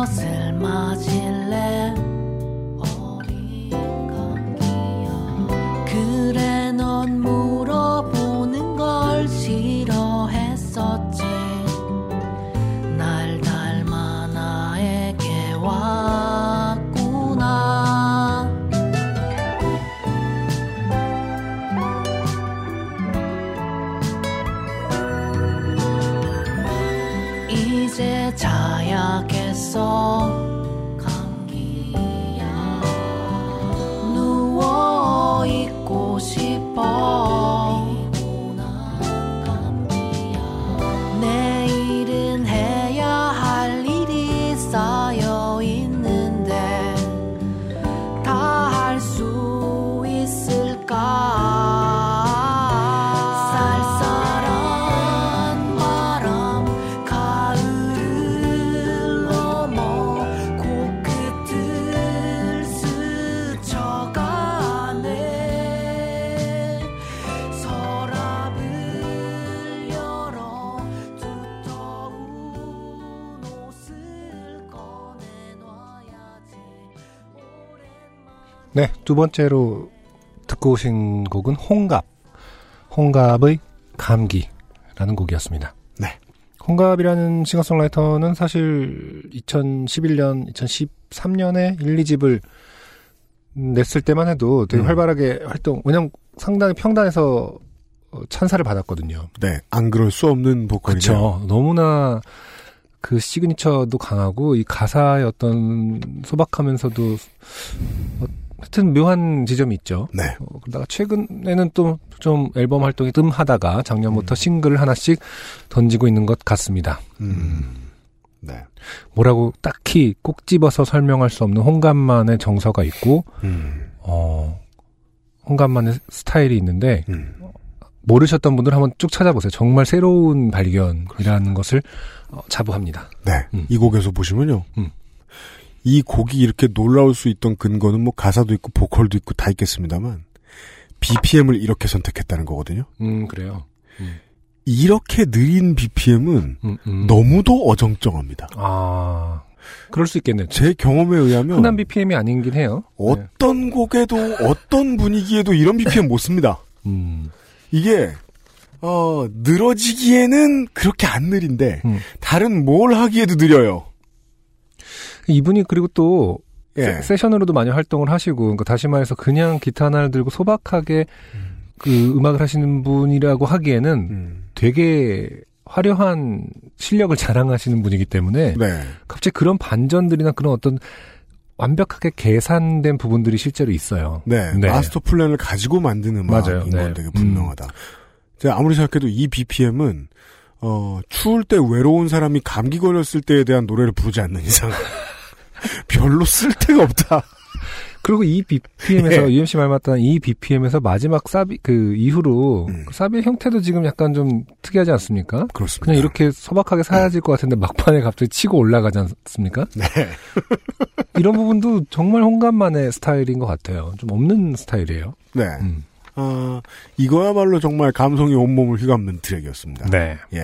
무 두 번째로 듣고 오신 곡은 홍갑. 홍갑의 감기라는 곡이었습니다. 네. 홍갑이라는 싱어송라이터는 사실 2011년, 2013년에 1, 2집을 냈을 때만 해도 되게 음. 활발하게 활동, 왜냐면 상당히 평단에서 어, 찬사를 받았거든요. 네, 안 그럴 수 없는 보컬이죠. 그렇죠. 너무나 그 시그니처도 강하고 이 가사의 어떤 소박하면서도 어, 하여튼 묘한 지점이 있죠. 네. 어, 그러다가 최근에는 또 좀 앨범 활동이 뜸하다가 작년부터 음. 싱글을 하나씩 던지고 있는 것 같습니다. 음. 네. 뭐라고 딱히 꼭 집어서 설명할 수 없는 홍감만의 정서가 있고, 음. 어, 홍감만의 스타일이 있는데, 음. 모르셨던 분들 한번 쭉 찾아보세요. 정말 새로운 발견이라는 것을 어, 자부합니다. 네. 음. 이 곡에서 보시면요. 음. 이 곡이 이렇게 놀라울 수 있던 근거는 뭐 가사도 있고 보컬도 있고 다 있겠습니다만 BPM을 이렇게 선택했다는 거거든요. 음, 그래요. 이렇게 느린 BPM은 음, 음. 너무도 어정쩡합니다. 아, 그럴 수 있겠네요. 제 경험에 의하면 흔한 BPM이 아닌긴 해요. 네. 어떤 곡에도 어떤 분위기에도 이런 BPM 못 씁니다. 음, 이게 어 늘어지기에는 그렇게 안 느린데 음. 다른 뭘 하기에도 느려요. 이분이 그리고 또 예. 세- 세션으로도 많이 활동을 하시고, 그러니까 다시 말해서 그냥 기타 하나를 들고 소박하게 그 음악을 하시는 분이라고 하기에는 음. 되게 화려한 실력을 자랑하시는 분이기 때문에 네. 갑자기 그런 반전들이나 그런 어떤 완벽하게 계산된 부분들이 실제로 있어요. 네, 네. 마스터 플랜을 가지고 만든 음악인 맞아요. 건 네. 되게 분명하다. 제가 아무리 생각해도 이 BPM은 어, 추울 때 외로운 사람이 감기 걸렸을 때에 대한 노래를 부르지 않는 이상 별로 쓸데가 없다. 그리고 이 BPM에서 예. UMC 말 맞다는 이 BPM에서 마지막 사비 그 이후로 음. 그 사비의 형태도 지금 약간 좀 특이하지 않습니까? 그렇습니다. 그냥 이렇게 소박하게 사라질 것 같은데 막판에 갑자기 치고 올라가지 않습니까? 네. 이런 부분도 정말 홍감만의 스타일인 것 같아요. 좀 없는 스타일이에요. 네. 음. 아, 이거야말로 정말 감성이 온몸을 휘감는 트랙이었습니다. 네. 예.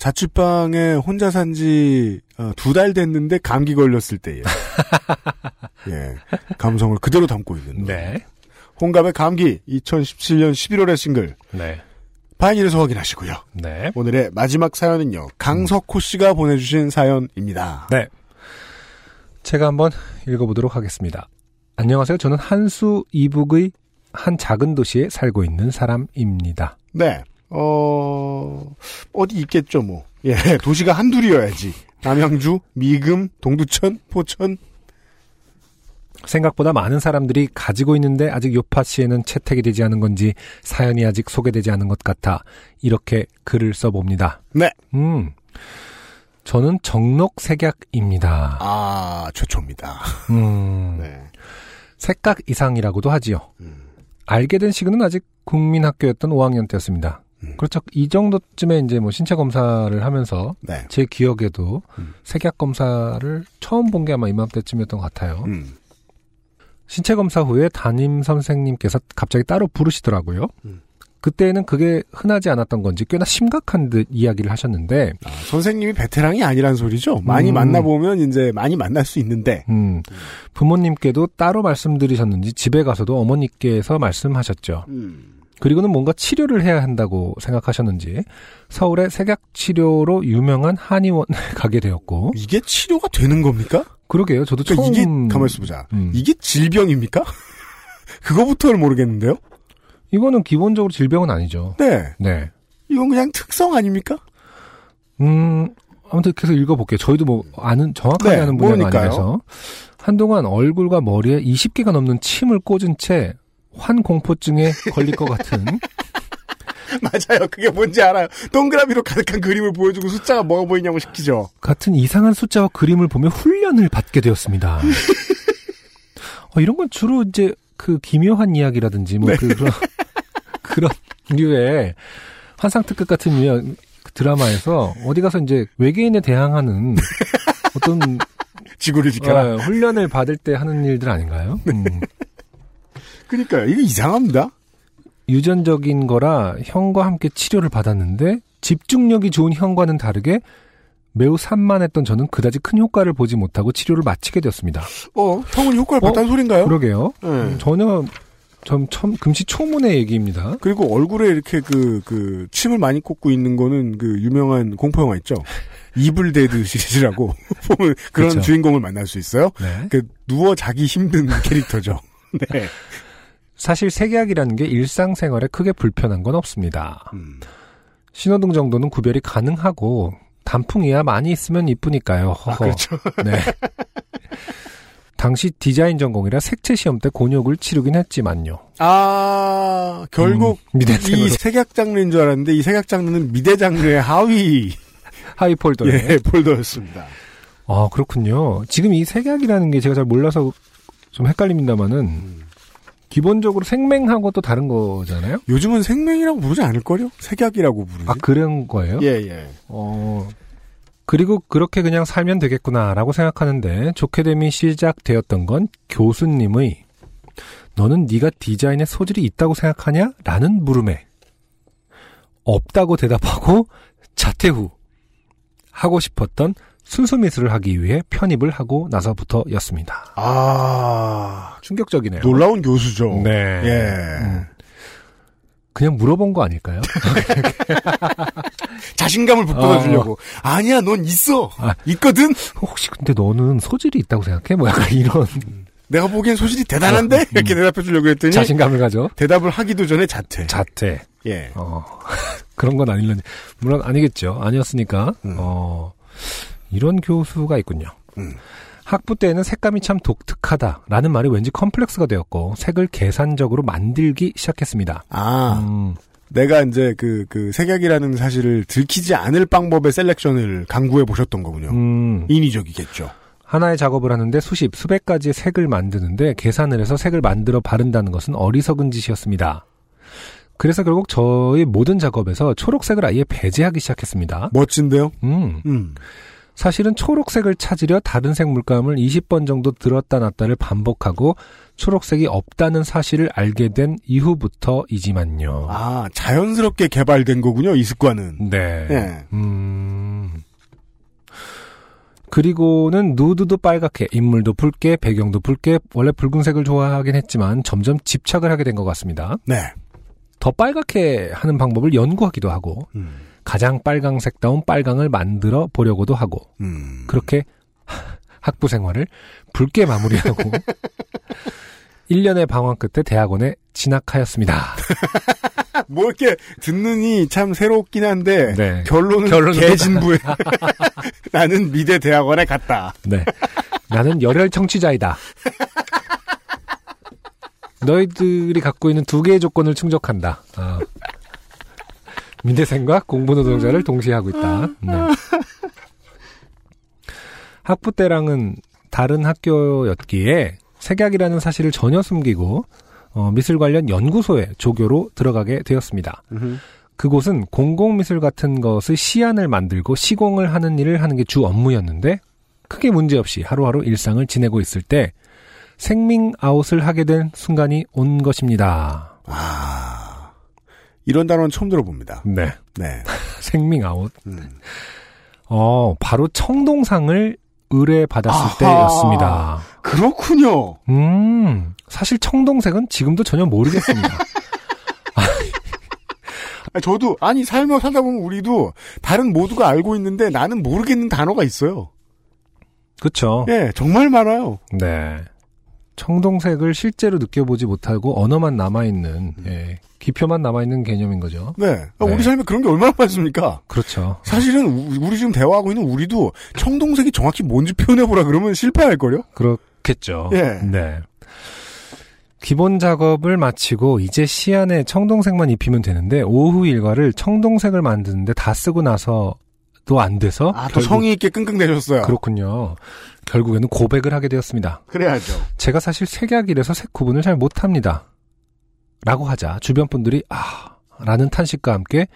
자취방에 혼자 산 지 두 달 됐는데 감기 걸렸을 때에 예. 감성을 그대로 담고 있는 네. 홍감의 감기 2017년 11월의 싱글 네. 바인일에서 확인하시고요. 네. 오늘의 마지막 사연은요. 강석호 씨가 보내주신 사연입니다. 네. 제가 한번 읽어보도록 하겠습니다. 안녕하세요. 저는 한수 이북의 한 작은 도시에 살고 있는 사람입니다. 네. 어, 어디 있겠죠, 뭐. 예, 도시가 한둘이어야지. 남양주, 미금, 동두천, 포천. 생각보다 많은 사람들이 가지고 있는데 아직 요파 씨에는 채택이 되지 않은 건지 사연이 아직 소개되지 않은 것 같아 이렇게 글을 써봅니다. 네. 음. 저는 정록 색약입니다. 아, 최초입니다. 음. 네. 색각 이상이라고도 하지요. 음. 알게 된 시기는 아직 국민학교였던 5학년 때였습니다. 음. 그렇죠. 이 정도쯤에 이제 뭐 신체 검사를 하면서 네. 제 기억에도 음. 색약 검사를 처음 본 게 아마 이맘때쯤이었던 것 같아요. 음. 신체 검사 후에 담임 선생님께서 갑자기 따로 부르시더라고요. 음. 그때는 그게 흔하지 않았던 건지 꽤나 심각한 듯 이야기를 하셨는데, 아, 선생님이 베테랑이 아니란 소리죠. 많이 음. 만나보면 이제 많이 만날 수 있는데. 음, 부모님께도 따로 말씀드리셨는지 집에 가서도 어머니께서 말씀하셨죠. 음. 그리고는 뭔가 치료를 해야 한다고 생각하셨는지 서울의 색약 치료로 유명한 한의원에 가게 되었고, 이게 치료가 되는 겁니까? 그러게요. 저도 그러니까 처음 이게, 가만있어 보자. 음. 이게 질병입니까? 그거부터를 모르겠는데요? 이거는 기본적으로 질병은 아니죠. 네. 네. 이건 그냥 특성 아닙니까? 음, 아무튼 계속 읽어볼게요. 저희도 뭐 아는 정확하게 네, 아는 분야가 모르니까요. 아니라서 한동안 얼굴과 머리에 20개가 넘는 침을 꽂은 채 환공포증에 걸릴 것 같은 맞아요. 그게 뭔지 알아요. 동그라미로 가득한 그림을 보여주고 숫자가 뭐가 보이냐고 시키죠. 같은 이상한 숫자와 그림을 보며 훈련을 받게 되었습니다. 어, 이런 건 주로 이제 그 기묘한 이야기라든지 뭐 네. 그, 그런 그런 류의 환상 특급 같은 류의 드라마에서 어디 가서 이제 외계인에 대항하는 어떤 지구를 지켜라. 네. 어, 훈련을 받을 때 하는 일들 아닌가요? 음. 그러니까요. 이게 이상합니다. 유전적인 거라 형과 함께 치료를 받았는데 집중력이 좋은 형과는 다르게 매우 산만했던 저는 그다지 큰 효과를 보지 못하고 치료를 마치게 되었습니다. 어, 형은 효과를 어? 봤다는 소린가요? 그러게요. 네. 전혀 전 첨, 금시초문의 얘기입니다. 그리고 얼굴에 이렇게 그, 그, 침을 많이 꽂고 있는 거는 그 유명한 공포영화 있죠? Evil Dead 시리즈라고 보면 그런 그렇죠. 주인공을 만날 수 있어요. 네. 그 누워 자기 힘든 캐릭터죠. 네. 사실 색약이라는 게 일상생활에 크게 불편한 건 없습니다. 음. 신호등 정도는 구별이 가능하고 단풍이야 많이 있으면 이쁘니까요. 아, 그렇죠. 네. 당시 디자인 전공이라 색채 시험 때 곤욕을 치르긴 했지만요. 아, 결국 음, 이 색약 장르인 줄 알았는데 이 색약 장르는 미대 장르의 하위 하이폴더에. 예, 폴더였습니다. 아 그렇군요. 지금 이 색약이라는 게 제가 잘 몰라서 좀 헷갈립니다만은 음. 기본적으로 생맹하고 또 다른 거잖아요. 요즘은 생명이라고 부르지 않을걸요? 색약이라고 부르지. 아 그런 거예요? 예, 예. 어, 그리고 그렇게 그냥 살면 되겠구나라고 생각하는데 좋게 됨이 시작되었던 건 교수님의 너는 네가 디자인에 소질이 있다고 생각하냐? 라는 물음에 없다고 대답하고 자퇴 후 하고 싶었던 순수 미술을 하기 위해 편입을 하고 나서부터였습니다. 아, 충격적이네요. 놀라운 교수죠. 네. 예. 음. 그냥 물어본 거 아닐까요? 자신감을 북돋아 주려고. 아니야, 넌 있어. 아. 있거든? 혹시 근데 너는 소질이 있다고 생각해? 뭐 약간 이런 내가 보기엔 소질이 대단한데? 이렇게 대답해 주려고 했더니. 자신감을 가져. 대답을 하기도 전에 자퇴. 자퇴. 예. 어, 그런 건 아닐런지. 물론 아니겠죠. 아니었으니까, 음. 어, 이런 교수가 있군요. 음. 학부 때는 색감이 참 독특하다라는 말이 왠지 컴플렉스가 되었고, 색을 계산적으로 만들기 시작했습니다. 아, 음, 내가 이제 그, 그, 색약이라는 사실을 들키지 않을 방법의 셀렉션을 강구해 보셨던 거군요. 음, 인위적이겠죠. 하나의 작업을 하는데 수십, 수백 가지의 색을 만드는데 계산을 해서 색을 만들어 바른다는 것은 어리석은 짓이었습니다. 그래서 결국 저의 모든 작업에서 초록색을 아예 배제하기 시작했습니다. 멋진데요? 음. 음. 사실은 초록색을 찾으려 다른 색 물감을 20번 정도 들었다 놨다를 반복하고 초록색이 없다는 사실을 알게 된 이후부터이지만요. 아, 자연스럽게 개발된 거군요, 이 습관은. 네. 예. 음. 그리고는 누드도 빨갛게, 인물도 붉게, 배경도 붉게, 원래 붉은색을 좋아하긴 했지만 점점 집착을 하게 된 것 같습니다. 네. 더 빨갛게 하는 방법을 연구하기도 하고, 음. 가장 빨강색다운 빨강을 만들어 보려고도 하고, 음. 그렇게 학부 생활을 붉게 마무리하고 1년의 방황 끝에 대학원에 진학하였습니다. 뭐 이렇게 듣느니 참 새롭긴 한데 네. 결론은 결론은 개진부에 나는 미대 대학원에 갔다. 네. 나는 열혈 청취자이다. 너희들이 갖고 있는 두 개의 조건을 충족한다. 아. 민대생과 공부 노동자를 동시에 하고 있다. 네. 학부 때랑은 다른 학교였기에 색약이라는 사실을 전혀 숨기고 어, 미술 관련 연구소에 조교로 들어가게 되었습니다. 그곳은 공공미술 같은 것의 시안을 만들고 시공을 하는 일을 하는 게 주 업무였는데 크게 문제없이 하루하루 일상을 지내고 있을 때 색밍아웃을 하게 된 순간이 온 것입니다. 아 이런 단어는 처음 들어봅니다. 네. 네. 색밍아웃. 음. 어, 바로 청동상을 의뢰받았을 아하. 때였습니다. 그렇군요. 음, 사실 청동색은 지금도 전혀 모르겠습니다. 아, 저도 아니 살며 살다 보면 우리도 다른 모두가 알고 있는데 나는 모르겠는 단어가 있어요. 그쵸? 예, 정말 많아요. 네. 청동색을 실제로 느껴보지 못하고 언어만 남아있는, 예, 기표만 남아있는 개념인 거죠. 네. 아, 네. 우리 삶에 그런 게 얼마나 많습니까? 그렇죠. 사실은 우- 우리 지금 대화하고 있는 우리도 청동색이 정확히 뭔지 표현해보라 그러면 실패할걸요? 그렇겠죠. 예. 네. 기본 작업을 마치고 이제 시안에 청동색만 입히면 되는데 오후 일과를 청동색을 만드는데 다 쓰고 나서 도 안 돼서 아, 또 성의 있게 끙끙 대셨어요. 그렇군요. 결국에는 고백을 하게 되었습니다. 그래야죠. 제가 사실 색약이라서 색 구분을 잘 못합니다. 라고 하자 주변 분들이 아 라는 탄식과 함께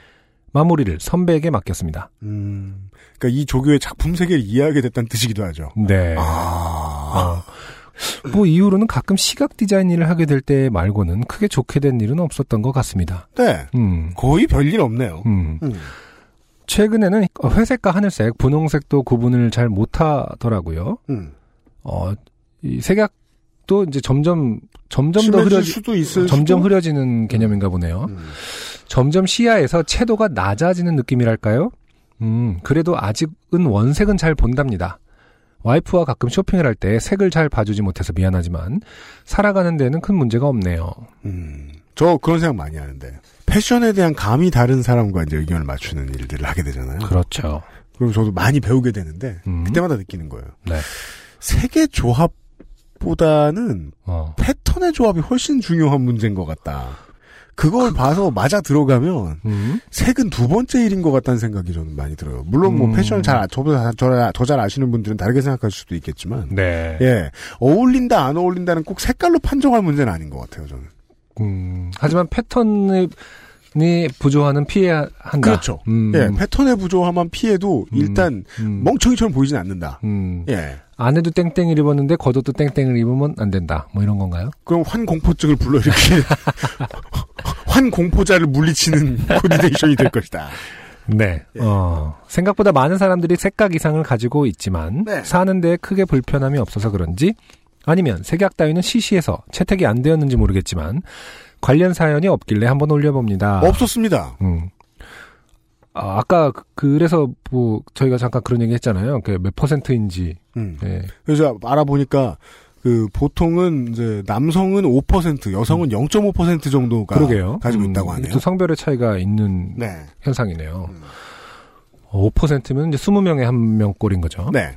마무리를 선배에게 맡겼습니다. 음, 그러니까 이 조교의 작품 세계를 이해하게 됐다는 뜻이기도 하죠. 네. 아, 어. 뭐 이후로는 가끔 시각 디자인 일을 하게 될 때 말고는 크게 좋게 된 일은 없었던 것 같습니다. 네. 음. 거의 별일 없네요. 음. 음. 최근에는 회색과 하늘색, 분홍색도 구분을 잘 못하더라고요. 음. 어, 이 색약도 이제 점점 점점 더 흐려지, 수도 있을 점점 수도? 흐려지는 개념인가 보네요. 음. 점점 시야에서 채도가 낮아지는 느낌이랄까요? 음, 그래도 아직은 원색은 잘 본답니다. 와이프와 가끔 쇼핑을 할 때 색을 잘 봐주지 못해서 미안하지만 살아가는 데는 큰 문제가 없네요. 음. 저 그런 생각 많이 하는데 패션에 대한 감이 다른 사람과 이제 의견을 맞추는 일들을 하게 되잖아요. 그렇죠. 그럼 저도 많이 배우게 되는데 음. 그때마다 느끼는 거예요. 네. 색의 조합보다는 어. 패턴의 조합이 훨씬 중요한 문제인 것 같다. 그걸 봐서 맞아 들어가면 음. 색은 두 번째 일인 것 같다는 생각이 저는 많이 들어요. 물론 뭐 음. 패션을 잘 아- 저보다 더잘 아시는 분들은 다르게 생각할 수도 있겠지만 네. 예 어울린다 안 어울린다는 꼭 색깔로 판정할 문제는 아닌 것 같아요 저는. 음, 하지만 패턴이 부조화는 피해야 한다. 그렇죠. 음, 예 패턴의 부조화만 피해도 음. 일단 음, 멍청이처럼 보이진 않는다. 음. 예 안에도 땡땡을 입었는데 겉옷도 땡땡을 입으면 안 된다. 뭐 이런 건가요? 그럼 환공포증을 불러일으키는 환공포자를 물리치는 코디네이션이 될 것이다. 네. 예. 어, 생각보다 많은 사람들이 색각 이상을 가지고 있지만 네. 사는 데 크게 불편함이 없어서 그런지 아니면 색약 따위는 시시해서 채택이 안 되었는지 모르겠지만 관련 사연이 없길래 한번 올려봅니다. 없었습니다. 음. 아, 아까 그- 그래서 뭐 저희가 잠깐 그런 얘기 했잖아요. 그 몇 퍼센트인지. 음. 예. 그래서 알아보니까 그 보통은 이제 남성은 5% 여성은 0.5% 정도가 음. 그러게요. 가지고 음, 있다고 하네요. 또 성별의 차이가 있는 네. 현상이네요. 음. 어, 5%면 이제 20명에 한 명 꼴인 거죠. 네.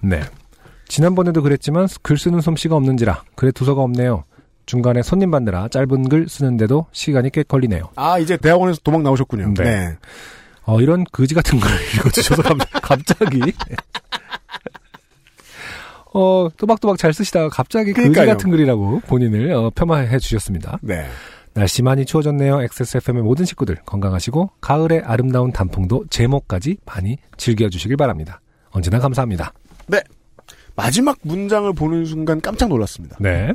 지난번에도 그랬지만 글 쓰는 솜씨가 없는지라 글에 두서가 없네요. 중간에 손님 받느라 짧은 글 쓰는데도 시간이 꽤 걸리네요. 아 이제 대학원에서 도망 나오셨군요. 네. 네. 어, 이런 거지 같은 걸 읽어주셔서 감- 갑자기. 어, 또박또박 잘 쓰시다가 갑자기 거지 그러니까요. 같은 글이라고 본인을 어, 폄하해 주셨습니다. 네. 날씨 많이 추워졌네요. XSFM의 모든 식구들 건강하시고 가을의 아름다운 단풍도 제목까지 많이 즐겨주시길 바랍니다. 언제나 감사합니다. 마지막 문장을 보는 순간 깜짝 놀랐습니다. 네.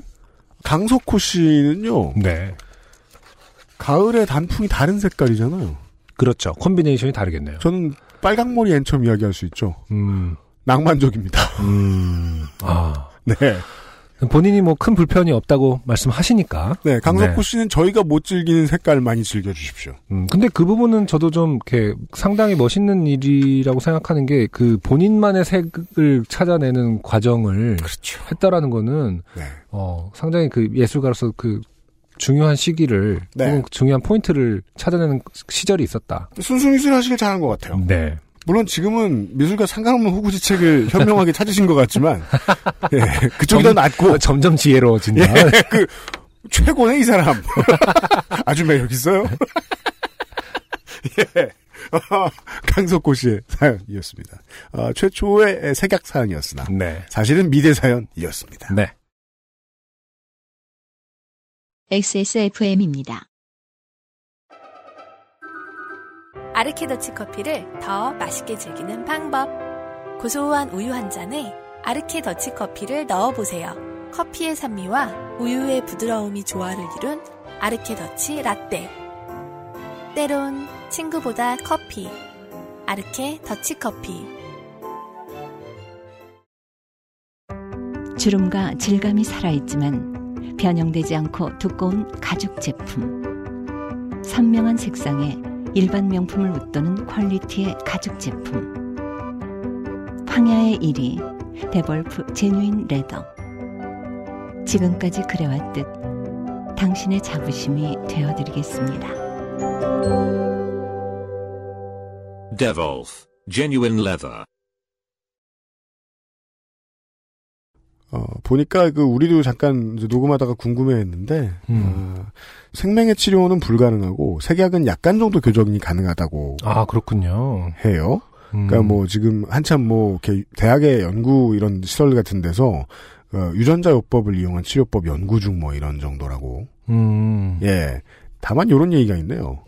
강석호 씨는요. 네. 가을의 단풍이 다른 색깔이잖아요. 그렇죠. 콤비네이션이 다르겠네요. 저는 빨강머리 앤처럼 이야기할 수 있죠. 음, 낭만적입니다. 음, 아. 네. 본인이 뭐 큰 불편이 없다고 말씀하시니까. 네, 강석구 네. 씨는 저희가 못 즐기는 색깔 많이 즐겨주십시오. 음, 근데 그 부분은 저도 좀 이렇게 상당히 멋있는 일이라고 생각하는 게 그 본인만의 색을 찾아내는 과정을 그렇죠. 했다라는 거는 네. 어, 상당히 그 예술가로서 그 중요한 시기를 네. 중요한 포인트를 찾아내는 시절이 있었다. 순수미술 하시길 잘한 것 같아요. 네. 물론 지금은 미술과 상관없는 호구지책을 현명하게 찾으신 것 같지만, 예, 그쪽이 더 낫고, 어, 점점 지혜로워진다. 예, 그, 최고네, 이 사람. 아주 매력 있어요. 예. 어, 강석고 씨의 사연이었습니다. 어, 최초의 색약 사연이었으나, 네. 사실은 미대 사연이었습니다. 네. XSFM입니다. 아르케더치 커피를 더 맛있게 즐기는 방법. 고소한 우유 한 잔에 아르케더치 커피를 넣어보세요. 커피의 산미와 우유의 부드러움이 조화를 이룬 아르케더치 라떼. 때론 친구보다 커피. 아르케 더치 커피. 주름과 질감이 살아있지만 변형되지 않고 두꺼운 가죽 제품. 선명한 색상에 일반 명품을 웃도는 퀄리티의 가죽 제품. 황야의 이리 데볼프 genuine leather. 지금까지 그래왔듯 당신의 자부심이 되어드리겠습니다. Devolf, genuine leather. 어, 보니까 그 우리도 잠깐 이제 녹음하다가 궁금해했는데 음. 어, 생명의 치료는 불가능하고 색약은 약간 정도 교정이 가능하다고 아, 그렇군요. 해요. 음. 그러니까 뭐 지금 한참 뭐 이렇게 대학의 연구 이런 시설 같은 데서 어, 유전자 요법을 이용한 치료법 연구 중 뭐 이런 정도라고. 음. 예. 다만 이런 얘기가 있네요.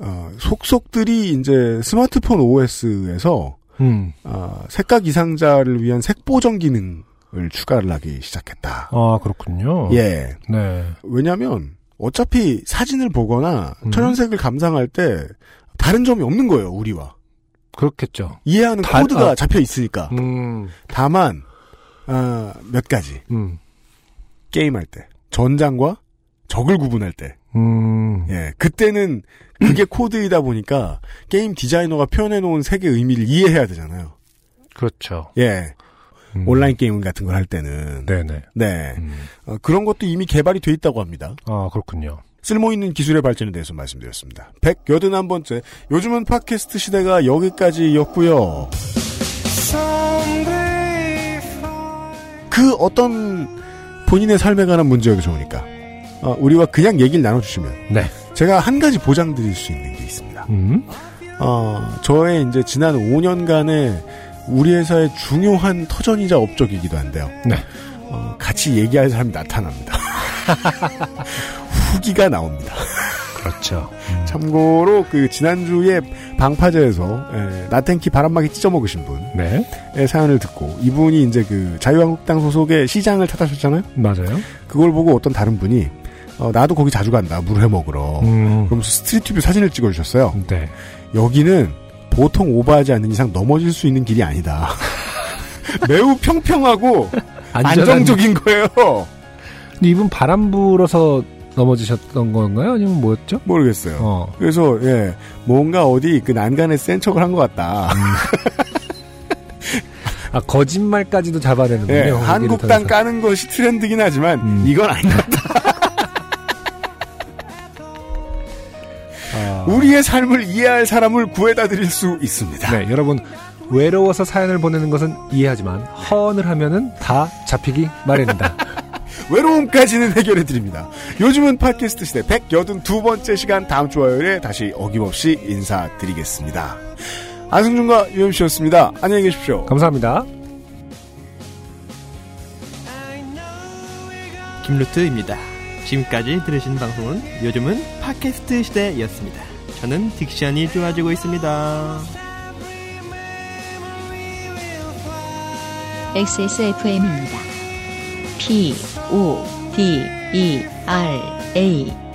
어, 속속들이 이제 스마트폰 OS에서 음. 어, 색각 이상자를 위한 색보정 기능 을 추가를 하기 시작했다. 아, 그렇군요. 예. 네. 왜냐하면 어차피 사진을 보거나 음. 천연색을 감상할 때 다른 점이 없는 거예요. 우리와 그렇겠죠. 이해하는 다- 코드가 아. 잡혀 있으니까. 음. 다만 아, 몇 가지 음. 게임할 때 전장과 적을 구분할 때, 음. 예 그때는 그게 코드이다 보니까 게임 디자이너가 표현해 놓은 색의 의미를 이해해야 되잖아요. 그렇죠. 예 음. 온라인 게임 같은 걸 할 때는 네네. 네 음. 어, 그런 것도 이미 개발이 돼 있다고 합니다. 아, 그렇군요. 쓸모있는 기술의 발전에 대해서 말씀드렸습니다. 181번째 요즘은 팟캐스트 시대가 여기까지였고요. 그 어떤 본인의 삶에 관한 문제가 좋으니까 어, 우리와 그냥 얘기를 나눠주시면 네. 제가 한 가지 보장 드릴 수 있는 게 있습니다. 음. 어, 저의 이제 지난 5년간의 우리 회사의 중요한 터전이자 업적이기도 한데요. 네. 어, 같이 얘기할 사람이 나타납니다. 후기가 나옵니다. 그렇죠. 참고로 그 지난주에 방파제에서 에, 나텐키 바람막이 찢어 먹으신 분의 네. 사연을 듣고 이분이 이제 그 자유한국당 소속의 시장을 탓하셨잖아요. 맞아요. 그걸 보고 어떤 다른 분이 어, 나도 거기 자주 간다 물회 먹으러. 음. 그러면서 street view 사진을 찍어주셨어요. 네. 여기는 보통 오버하지 않는 이상 넘어질 수 있는 길이 아니다. 매우 평평하고 안정적인 거예요. 근데 이분 바람 불어서 넘어지셨던 건가요? 아니면 뭐였죠? 모르겠어요. 어. 그래서 예 뭔가 어디 그 난간에 센 척을 한 것 같다. 아, 거짓말까지도 잡아내는군요. 예, 한국당. 까는 것이 트렌드긴 하지만 음. 이건 같다. 우리의 삶을 이해할 사람을 구해다 드릴 수 있습니다. 네, 여러분 외로워서 사연을 보내는 것은 이해하지만 허언을 하면은 다 잡히기 마련이다. 외로움까지는 해결해 드립니다. 요즘은 팟캐스트 시대 182번째 시간 다음 주 화요일에 다시 어김없이 인사드리겠습니다. 안승준과 유엠씨였습니다. 안녕히 계십시오. 감사합니다. 김루트입니다. 지금까지 들으신 방송은 요즘은 팟캐스트 시대였습니다. 저는 딕션이 좋아지고 있습니다. XSFM입니다. P, O, D, E, R, A.